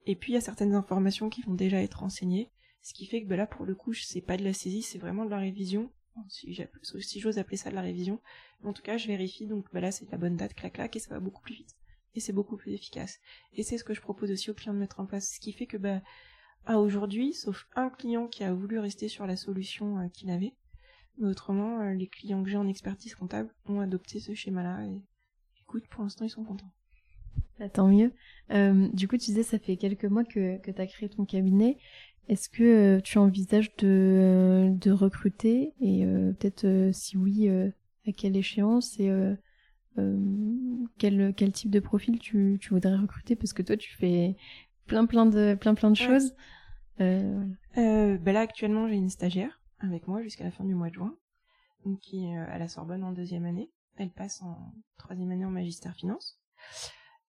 Et puis, il y a certaines informations qui vont déjà être renseignées. Ce qui fait que, ben là, pour le coup, c'est pas de la saisie, c'est vraiment de la révision. Si, j'ose appeler ça de la révision. en tout cas, je vérifie, donc, ben là, c'est la bonne date, clac, clac, et ça va beaucoup plus vite. Et c'est beaucoup plus efficace. Et c'est ce que je propose aussi aux clients de mettre en place. Ce qui fait que, ben, à aujourd'hui, sauf un client qui a voulu rester sur la solution euh, qu'il avait, mais autrement, euh, les clients que j'ai en expertise comptable ont adopté ce schéma-là et écoute, pour l'instant, ils sont contents. Bah, tant mieux. Euh, du coup, tu disais, ça fait quelques mois que, que tu as créé ton cabinet. Est-ce que euh, tu envisages de, de recruter et peut-être si oui, à quelle échéance et quel, quel type de profil tu, tu voudrais recruter? Parce que toi, tu fais plein plein de plein plein de choses. Voilà. Bah là, actuellement, j'ai une stagiaire avec moi jusqu'à la fin du mois de juin, qui est euh, à la Sorbonne en deuxième année. Elle passe en troisième année en magistère finance.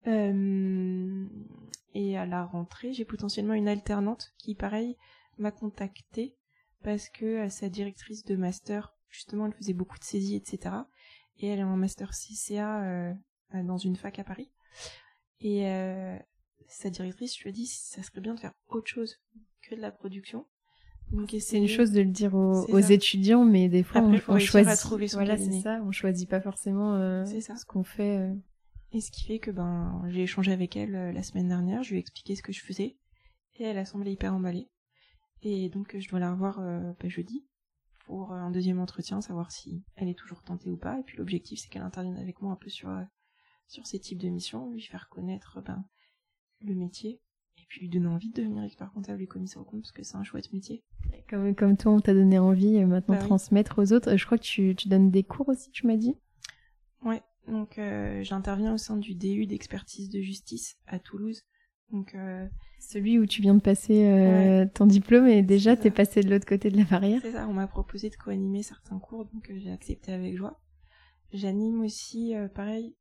Euh, et à la rentrée, j'ai potentiellement une alternante qui, pareil, m'a contactée parce que euh, sa directrice de master, justement, elle faisait beaucoup de saisies, etc. Et elle est en master CCA dans une fac à Paris. Et sa directrice, je lui ai dit, ça serait bien de faire autre chose que de la production. C'est une chose de le dire aux, étudiants, mais des fois on, choisit. voilà, c'est ça. On choisit pas forcément euh, ce qu'on fait. Euh. Et ce qui fait que ben j'ai échangé avec elle euh, la semaine dernière. Je lui ai expliqué ce que je faisais et elle a semblé hyper emballée. Et donc je dois la revoir ben, jeudi pour un deuxième entretien, savoir si elle est toujours tentée ou pas. Et puis l'objectif c'est qu'elle intervienne avec moi un peu sur sur ces types de missions, lui faire connaître ben le métier puis lui donner envie de devenir expert comptable et commissaire au compte parce que c'est un chouette métier. Comme, comme toi, on t'a donné envie euh, maintenant de bah transmettre aux autres. Je crois que tu, tu donnes des cours aussi, tu m'as dit Ouais, donc euh, j'interviens au sein du DU d'expertise de justice à Toulouse. Donc euh, celui où tu viens de passer euh, ton diplôme et déjà t'es passé de l'autre côté de la barrière. C'est ça, on m'a proposé de co-animer certains cours donc j'ai accepté avec joie. J'anime aussi pareil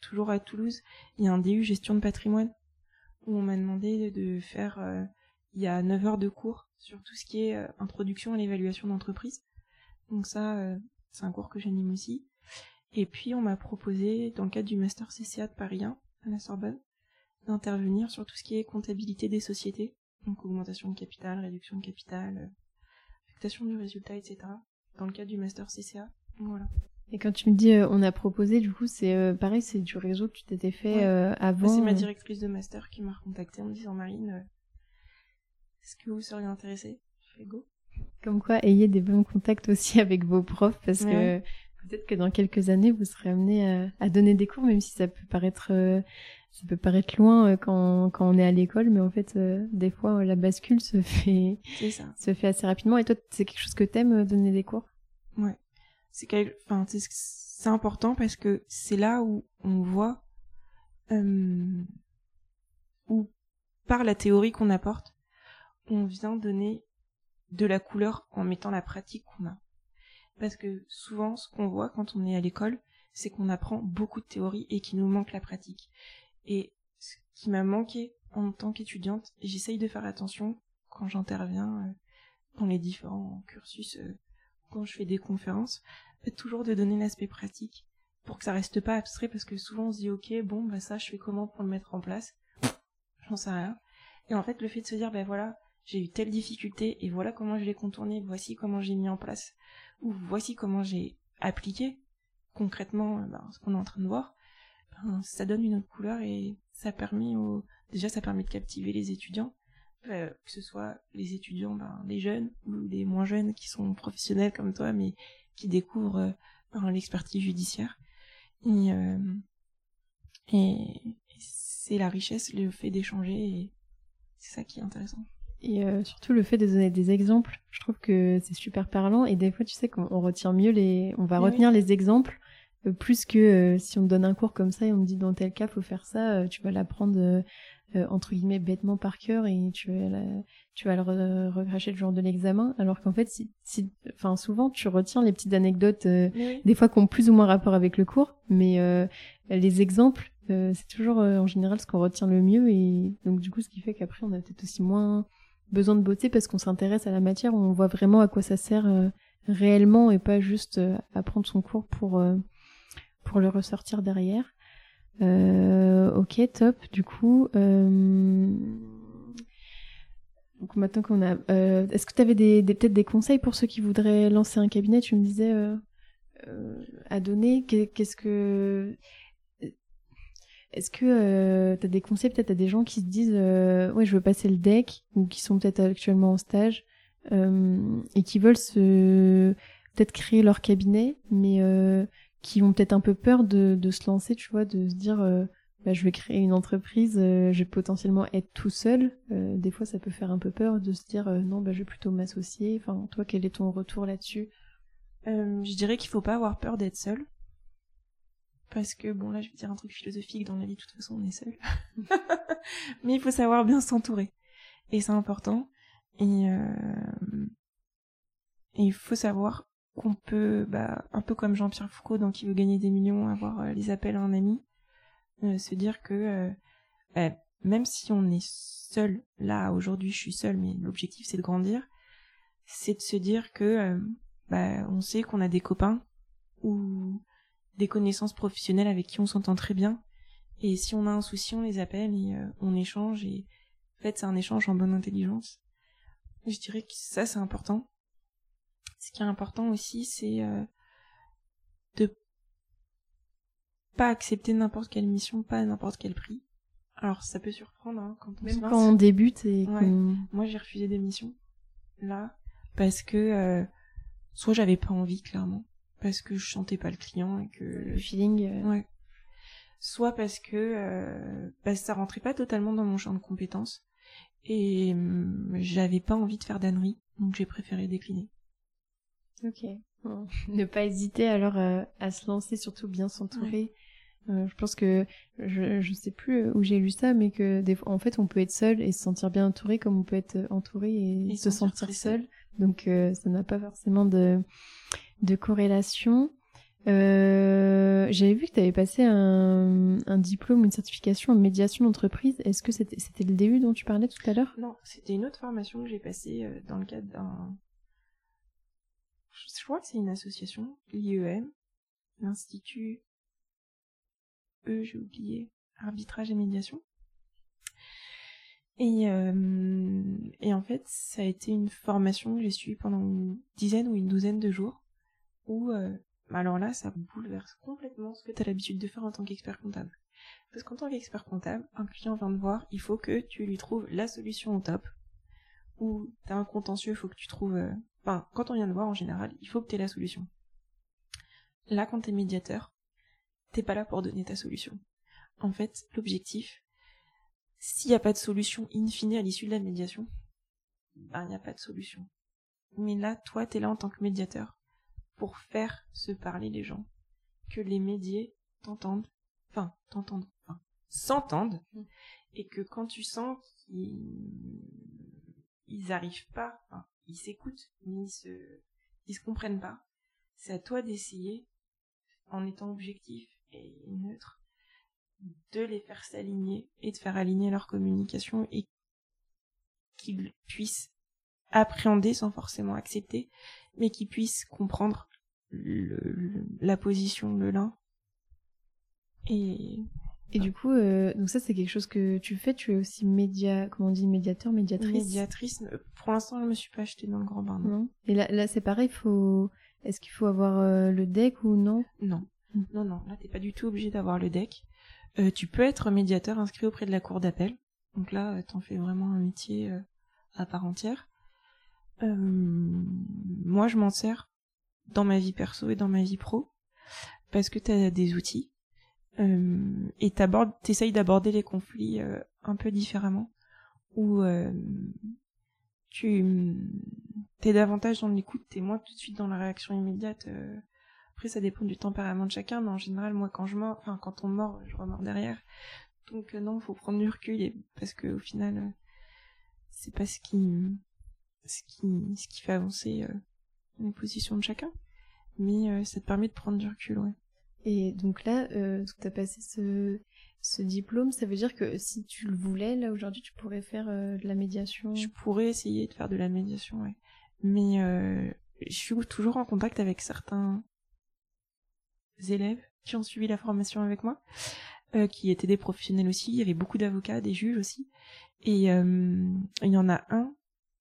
toujours à Toulouse, il y a un DU gestion de patrimoine où on m'a demandé de faire, euh, il y a 9 heures de cours sur tout ce qui est euh, introduction à l'évaluation d'entreprise. Donc ça, euh, c'est un cours que j'anime aussi. Et puis on m'a proposé, dans le cadre du Master CCA de Paris 1, à la Sorbonne, d'intervenir sur tout ce qui est comptabilité des sociétés, donc augmentation de capital, réduction de capital, affectation du résultat, etc. Dans le cadre du master CCA. Voilà. Et quand tu me dis euh, on a proposé, du coup, c'est euh, pareil, c'est du réseau que tu t'étais fait Ouais. euh, avant. c'est ma euh, directrice de master qui m'a recontacté en me disant Marine, est-ce que vous seriez intéressée? Je fais go. Comme quoi, ayez des bons contacts aussi avec vos profs, parce Ouais. que peut-être que dans quelques années, vous serez amené à, à donner des cours, même si ça peut paraître, ça peut paraître loin quand, quand on est à l'école, mais en fait, euh, des fois, la bascule se fait, ça. se fait assez rapidement. Et toi, c'est quelque chose que t'aimes, donner des cours? Ouais. C'est enfin, c'est important parce que c'est là où on voit euh, où par la théorie qu'on apporte, on vient donner de la couleur en mettant la pratique qu'on a. Parce que souvent, ce qu'on voit quand on est à l'école, c'est qu'on apprend beaucoup de théorie et qu'il nous manque la pratique. Et ce qui m'a manqué en tant qu'étudiante, j'essaye de faire attention quand j'interviens euh, dans les différents cursus, euh, quand je fais des conférences, toujours de donner l'aspect pratique pour que ça reste pas abstrait parce que souvent on se dit ok bon bah ça je fais comment pour le mettre en place? J'en sais rien. Et en fait le fait de se dire ben voilà j'ai eu telle difficulté et voilà comment je l'ai contournée voici comment j'ai mis en place ou voici comment j'ai appliqué concrètement euh, ben, ce qu'on est en train de voir ben, ça donne une autre couleur et ça permet au déjà ça permet de captiver les étudiants euh, que ce soit les étudiants ben, les jeunes ou les moins jeunes qui sont professionnels comme toi mais qui découvrent euh, ben, l'expertise judiciaire et, euh, et c'est la richesse le fait d'échanger et c'est ça qui est intéressant Et surtout le fait de donner des exemples, je trouve que c'est super parlant. Et des fois, tu sais qu'on mieux les, on va Mais retenir les exemples plus que euh, si on te donne un cours comme ça et on dit dans tel cas faut faire ça, euh, tu vas l'apprendre euh, euh, entre guillemets bêtement par cœur et tu vas, la- tu vas le re- recracher le jour de l'examen. Alors qu'en fait, si, si, enfin souvent tu retiens les petites anecdotes. euh, des fois qui ont plus ou moins rapport avec le cours, mais euh, les exemples, euh, c'est toujours euh, en général ce qu'on retient le mieux, et donc du coup ce qui fait qu'après on a peut-être aussi moins besoin de beauté parce qu'on s'intéresse à la matière, on voit vraiment à quoi ça sert euh, réellement et pas juste euh, apprendre son cours pour euh, pour le ressortir derrière. Euh, ok, top. Du coup, euh, donc maintenant qu'on a, euh, est-ce que tu avais des, peut-être des conseils pour ceux qui voudraient lancer un cabinet? Tu me disais à donner. Qu'est- Qu'est-ce que est-ce que tu as des conseils peut-être à des gens qui se disent ouais je veux passer le deck ou qui sont peut-être actuellement en stage et qui veulent peut-être créer leur cabinet mais qui ont peut-être un peu peur de, de se lancer tu vois de se dire euh, bah, je vais créer une entreprise euh, je vais potentiellement être tout seul Euh, des fois ça peut faire un peu peur de se dire euh, non bah je vais plutôt m'associer enfin toi quel est ton retour là-dessus? Euh, je dirais qu'il faut pas avoir peur d'être seul. Parce que, bon, là, je vais dire un truc philosophique, dans la vie, de toute façon, on est seul. Mais il faut savoir bien s'entourer. Et c'est important. Et il faut savoir qu'on peut, bah, un peu comme Jean-Pierre Foucault, donc qui veut gagner des millions, avoir euh, les appels à un ami, euh, se dire que, euh, bah, même si on est seul, là, aujourd'hui, je suis seul, mais l'objectif, c'est de grandir, c'est de se dire que, bah, on sait qu'on a des copains ou des connaissances professionnelles avec qui on s'entend très bien. Et si on a un souci, on les appelle et on échange. Et en fait, c'est un échange en bonne intelligence. Je dirais que ça, c'est important. Ce qui est important aussi, c'est euh, de pas accepter n'importe quelle mission, pas à n'importe quel prix. Alors, ça peut surprendre hein, quand on se même lance. quand on débute et Ouais. Moi, j'ai refusé des missions là parce que euh, soit j'avais pas envie clairement parce que je sentais pas le client et que le feeling euh, ouais soit parce que euh, bah, ça rentrait pas totalement dans mon champ de compétences et hum, j'avais pas envie de faire d'ânerie donc j'ai préféré décliner Ok. Bon. Ne pas hésiter alors euh, à se lancer, surtout bien s'entourer. Euh, je pense que je je sais plus euh, où j'ai lu ça, mais que des fois, en fait, on peut être seul et se sentir bien entouré, comme on peut être entouré et, Et se sentir seul. Donc euh, ça n'a pas forcément de de corrélation. J'avais vu que tu avais passé un, un diplôme, une certification en médiation d'entreprise. Est-ce que c'était le DU dont tu parlais tout à l'heure? Non c'était une autre formation que j'ai passée dans le cadre d'un je crois que c'est une association l'IEM l'institut E j'ai oublié arbitrage et médiation. Et, et en fait, ça a été une formation que j'ai suivie pendant une dizaine ou une douzaine de jours, où alors là, ça bouleverse complètement ce que tu as l'habitude de faire en tant qu'expert comptable. Parce qu'en tant qu'expert comptable, un client vient te voir, il faut que tu lui trouves la solution au top. Ou t'as un contentieux, il faut que tu trouves... Enfin, quand on vient te voir en général, il faut que tu aies la solution. Là, quand t'es médiateur, t'es pas là pour donner ta solution. En fait, l'objectif, s'il n'y a pas de solution in fine à l'issue de la médiation, ben, il n'y a pas de solution. Mais là, toi, t'es là en tant que médiateur pour faire se parler les gens. Que les médias t'entendent enfin, t'entendre, enfin, s'entendent, mm. et que quand tu sens qu'ils ils arrivent pas, enfin, ils s'écoutent, mais ils se, ils se comprennent pas, c'est à toi d'essayer, en étant objectif et neutre, de les faire s'aligner et de faire aligner leur communication et qu'ils puissent appréhender sans forcément accepter, mais qu'ils puissent comprendre la position de l'un et, et du coup, euh, donc ça c'est quelque chose que tu fais. Tu es aussi média, comment on dit, médiateur, médiatrice? Médiatrice. Euh, pour l'instant, je me suis pas achetée dans le grand bain. Non. Et là, là c'est pareil. Faut, est-ce qu'il faut avoir euh, le deck ou non? Non. Hmm. Non, non. Là, t'es pas du tout obligé d'avoir le deck. Euh, tu peux être médiateur inscrit auprès de la cour d'appel. Donc là, t'en fais vraiment un métier à part entière. moi, je m'en sers dans ma vie perso et dans ma vie pro parce que t'as des outils euh, et t'abordes, t'essayes d'aborder les conflits euh, un peu différemment, où euh, tu t'es davantage dans l'écoute, t'es moins tout de suite dans la réaction immédiate. Après, ça dépend du tempérament de chacun, mais en général, moi, quand je mords, enfin, quand on mord, je remords derrière. Donc non, faut prendre du recul, et, parce que au final, c'est pas ce qui, ce qui, ce qui fait avancer les positions de chacun, mais ça te permet de prendre du recul, ouais. Et donc là, euh, tu as passé ce, diplôme, ça veut dire que si tu le voulais, là aujourd'hui, tu pourrais faire euh, de la médiation Je pourrais essayer de faire de la médiation, ouais. Mais euh, je suis toujours en contact avec certains élèves qui ont suivi la formation avec moi, qui étaient des professionnels aussi. Il y avait beaucoup d'avocats, des juges aussi. Et il y en a un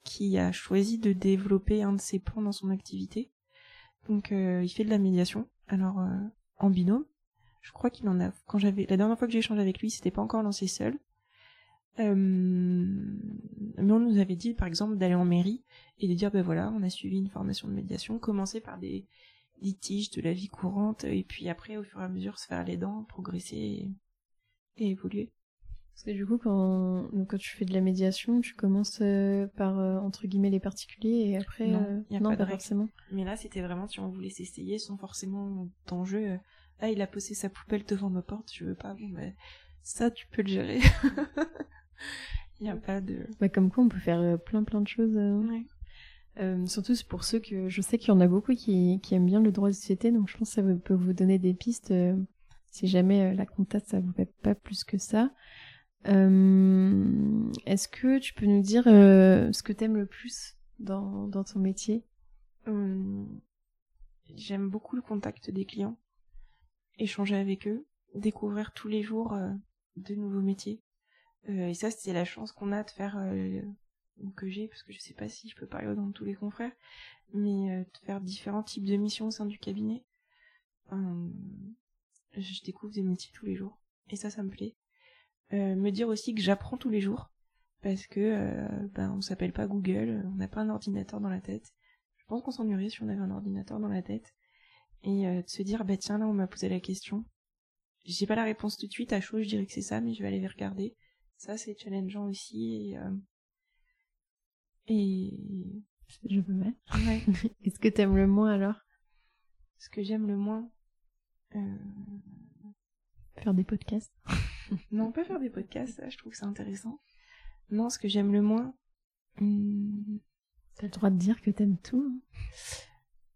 qui a choisi de développer un de ses plans dans son activité. Donc il fait de la médiation. Alors en binôme. Je crois qu'il en a. Quand j'avais la dernière fois que j'ai échangé avec lui, c'était pas encore lancé seul. Euh, mais on nous avait dit, par exemple, d'aller en mairie et de dire, ben voilà, on a suivi une formation de médiation, commencer par des litiges de la vie courante, et puis après, au fur et à mesure, se faire les dents, progresser et, évoluer. Parce que du coup, quand, quand tu fais de la médiation, tu commences euh, par, euh, entre guillemets, les particuliers, et après, non, y a pas, forcément. Mais là, c'était vraiment si on voulait s'essayer sans forcément d'enjeu ah il a posé sa poubelle devant ma porte, je veux pas, bon ben ça tu peux le gérer. Il n'y a pas de... Bah, comme quoi on peut faire euh, plein plein de choses. Euh. Euh, surtout pour ceux que je sais qu'il y en a beaucoup qui, qui aiment bien le droit de société, donc je pense que ça peut vous donner des pistes si jamais la compta ça vous fait pas plus que ça. Est-ce que tu peux nous dire ce que t'aimes le plus dans, ton métier? J'aime beaucoup le contact des clients échanger avec eux, découvrir tous les jours euh, de nouveaux métiers. Euh, et ça, c'est la chance qu'on a de faire, euh, que j'ai, parce que je sais pas si je peux parler dans tous les confrères, mais de faire différents types de missions au sein du cabinet. je découvre des métiers tous les jours. Et ça, ça me plaît. Me dire aussi que j'apprends tous les jours, parce que ben, on s'appelle pas Google, on n'a pas un ordinateur dans la tête. Je pense qu'on s'ennuierait si on avait un ordinateur dans la tête. Et euh, de se dire bah tiens là on m'a posé la question. J'ai pas la réponse tout de suite à chaud je dirais que c'est ça mais je vais aller regarder. Ça c'est challengeant aussi et, euh... et... je peux mettre. Ouais. est-ce que t'aimes le moins alors? Ce que j'aime le moins euh... faire des podcasts non pas faire des podcasts ça je trouve que c'est intéressant non ce que j'aime le moins hmm... t'as le droit de dire que t'aimes tout hein.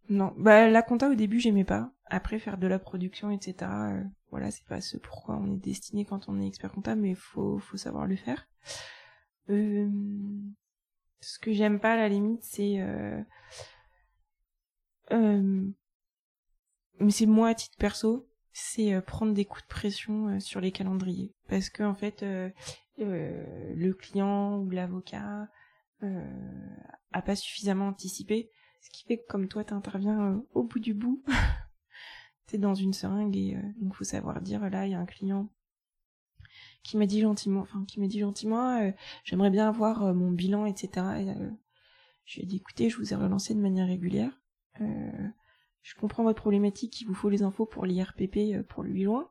Non, bah la compta au début j'aimais pas. Après faire de la production, etc. Euh, voilà, c'est pas ce pourquoi on est destiné quand on est expert comptable, mais faut faut savoir le faire. Euh, ce que j'aime pas à la limite, c'est euh, mais c'est moi à titre perso, c'est prendre des coups de pression sur les calendriers. Parce que en fait, le client ou l'avocat a pas suffisamment anticipé, ce qui fait que comme toi, t'interviens au bout du bout. T'es dans une seringue et donc faut savoir dire là, il y a un client qui m'a dit gentiment, enfin qui m'a dit gentiment, euh, j'aimerais bien avoir euh, mon bilan, etc. Et, euh, je lui ai dit écoutez, je vous ai relancé de manière régulière. Je comprends votre problématique, il vous faut les infos pour l'IRPP pour le 8 juin.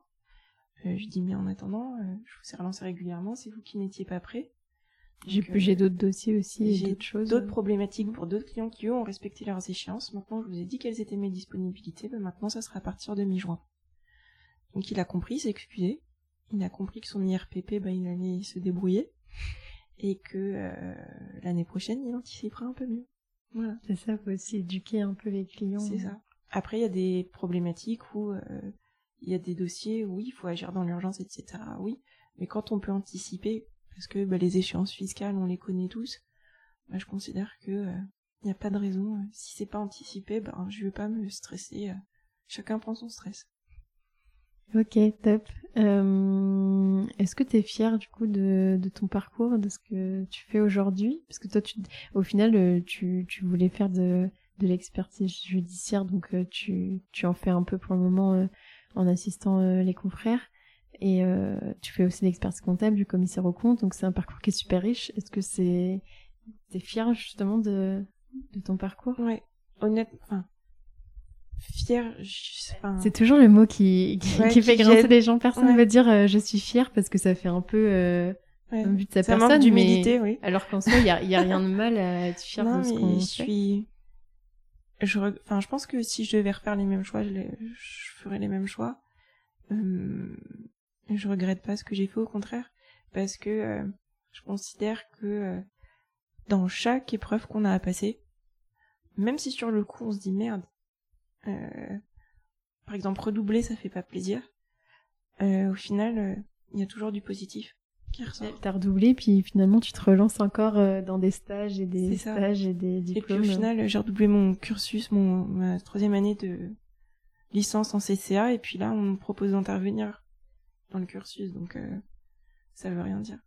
je lui ai dit mais en attendant, je vous ai relancé régulièrement, c'est vous qui n'étiez pas prêt. J'ai d'autres dossiers aussi, j'ai d'autres choses. D'autres problématiques pour d'autres clients qui eux ont respecté leurs échéances. Maintenant, je vous ai dit quelles étaient mes disponibilités. Ben, maintenant, ça sera à partir de mi-juin. Donc il a compris, s'est excusé il a compris que son IRPP, bah, il allait se débrouiller et que euh, l'année prochaine, il anticipera un peu mieux. Voilà. C'est ça, faut aussi éduquer un peu les clients. C'est ça. Après, il y a des problématiques où euh, il y a des dossiers où il faut agir dans l'urgence, etc. Oui, mais quand on peut anticiper, parce que bah, les échéances fiscales, on les connaît tous, bah, je considère que il euh, n'y a pas de raison. si c'est pas anticipé, ben je vais pas me stresser. chacun prend son stress. Ok, top. Euh, est-ce que tu es fière du coup de, ton parcours, de ce que tu fais aujourd'hui? Parce que toi, tu, au final, euh, tu, tu voulais faire de, de l'expertise judiciaire, donc euh, tu, tu en fais un peu pour le moment en assistant les confrères. Et tu fais aussi l'expertise comptable du commissaire au compte, donc c'est un parcours qui est super riche. Est-ce que c'est... T'es fière justement de, de ton parcours? Ouais, honnêtement, fière. C'est toujours le mot qui, qui, fait grincer les gens. Personne ne veut dire euh, je suis fière parce que ça fait un peu euh, un but de sa ça personne. d'humilité, oui. Alors qu'en soi, il y a, y a, rien de mal à être fière de ce qu'on je suis. Je, pense que si je devais refaire les mêmes choix, je, ferais les mêmes choix. Euh... Je regrette pas ce que j'ai fait, au contraire, parce que euh, je considère que euh, dans chaque épreuve qu'on a à passer, même si sur le coup on se dit merde, euh, par exemple, redoubler, ça fait pas plaisir. Au final, il y a toujours du positif. T'as redoublé, puis finalement, tu te relances encore dans des stages et des stages et des diplômes. Et puis au final, j'ai redoublé mon cursus, mon ma troisième année de licence en CCA, et puis là, on me propose d'intervenir dans le cursus, donc ça veut rien dire.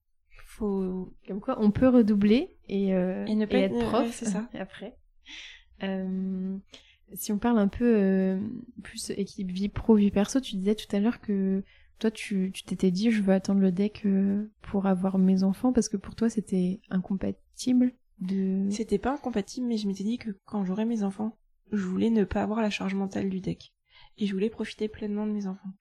Faut comme quoi, on peut redoubler et, et, ne pas être prof. c'est ça. après. Euh, si on parle un peu euh, plus équipe vie pro, vie perso, tu disais tout à l'heure que toi, tu t'étais dit, je veux attendre le deck euh, pour avoir mes enfants parce que pour toi, c'était incompatible de... C'était pas incompatible, mais je m'étais dit que quand j'aurais mes enfants, je voulais ne pas avoir la charge mentale du deck. Et je voulais profiter pleinement de mes enfants.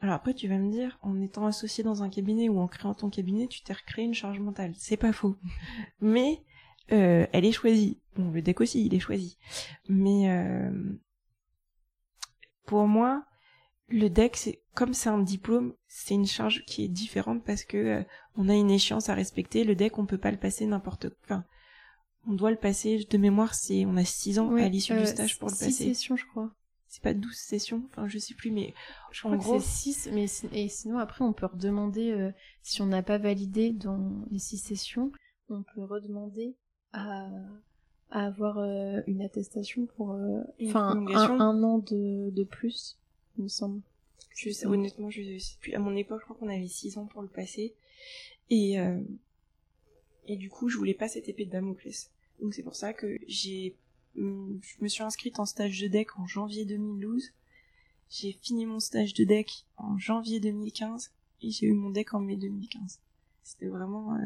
Alors après, tu vas me dire, en étant associé dans un cabinet ou en créant ton cabinet, tu t'es recréé une charge mentale. C'est pas faux. Mais euh, elle est choisie. Bon, le deck aussi, il est choisi. Mais euh, pour moi, le deck, c'est comme c'est un diplôme, c'est une charge qui est différente parce que euh, on a une échéance à respecter. Le deck, on peut pas le passer n'importe. Enfin, on doit le passer. De mémoire, c'est on a six ans à l'issue du stage pour le passer. Six sessions, je crois. C'est pas 12 sessions, enfin je sais plus, mais je crois que c'est 6, mais et sinon après on peut redemander si on n'a pas validé dans les six sessions, on peut redemander à, avoir euh, une attestation pour euh, enfin un, un, an de, de plus, il me semble. Je sais, honnêtement, je sais plus. À mon époque, je crois qu'on avait 6 ans pour le passer. Et, euh, et du coup, je voulais pas cette épée de Damoclès. Donc c'est pour ça que j'ai, hum, je me suis inscrite en stage de deck en janvier 2012. J'ai fini mon stage de deck en janvier 2015 et j'ai eu mon deck en mai 2015. C'était vraiment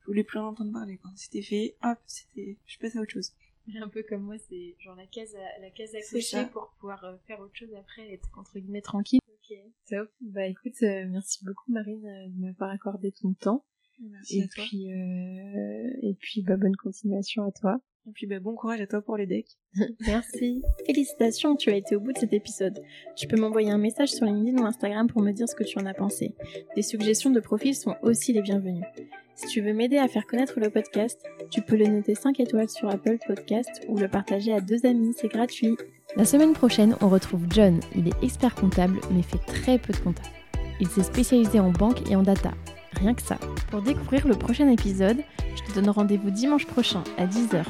je voulais plus en entendre parler. C'était fait, hop, c'était, je passe à autre chose. Un peu comme moi, c'est genre la case à, la case à cocher pour pouvoir euh, faire autre chose après et être entre guillemets tranquille. Ok, top. Bah écoute, euh, merci beaucoup Marine euh, de m'avoir accordé ton temps. Merci et à toi. puis et puis bah bonne continuation à toi. Et puis bah, bon courage à toi pour les decks. Merci. Félicitations, tu as été au bout de cet épisode. Tu peux m'envoyer un message sur LinkedIn ou Instagram pour me dire ce que tu en as pensé. Des suggestions de profils sont aussi les bienvenues. Si tu veux m'aider à faire connaître le podcast, tu peux le noter 5 étoiles sur Apple Podcast ou le partager à deux amis, c'est gratuit. La semaine prochaine, on retrouve John. Il est expert comptable mais fait très peu de comptable. Il s'est spécialisé en banque et en data. Rien que ça. Pour découvrir le prochain épisode, je te donne rendez-vous dimanche prochain à 10h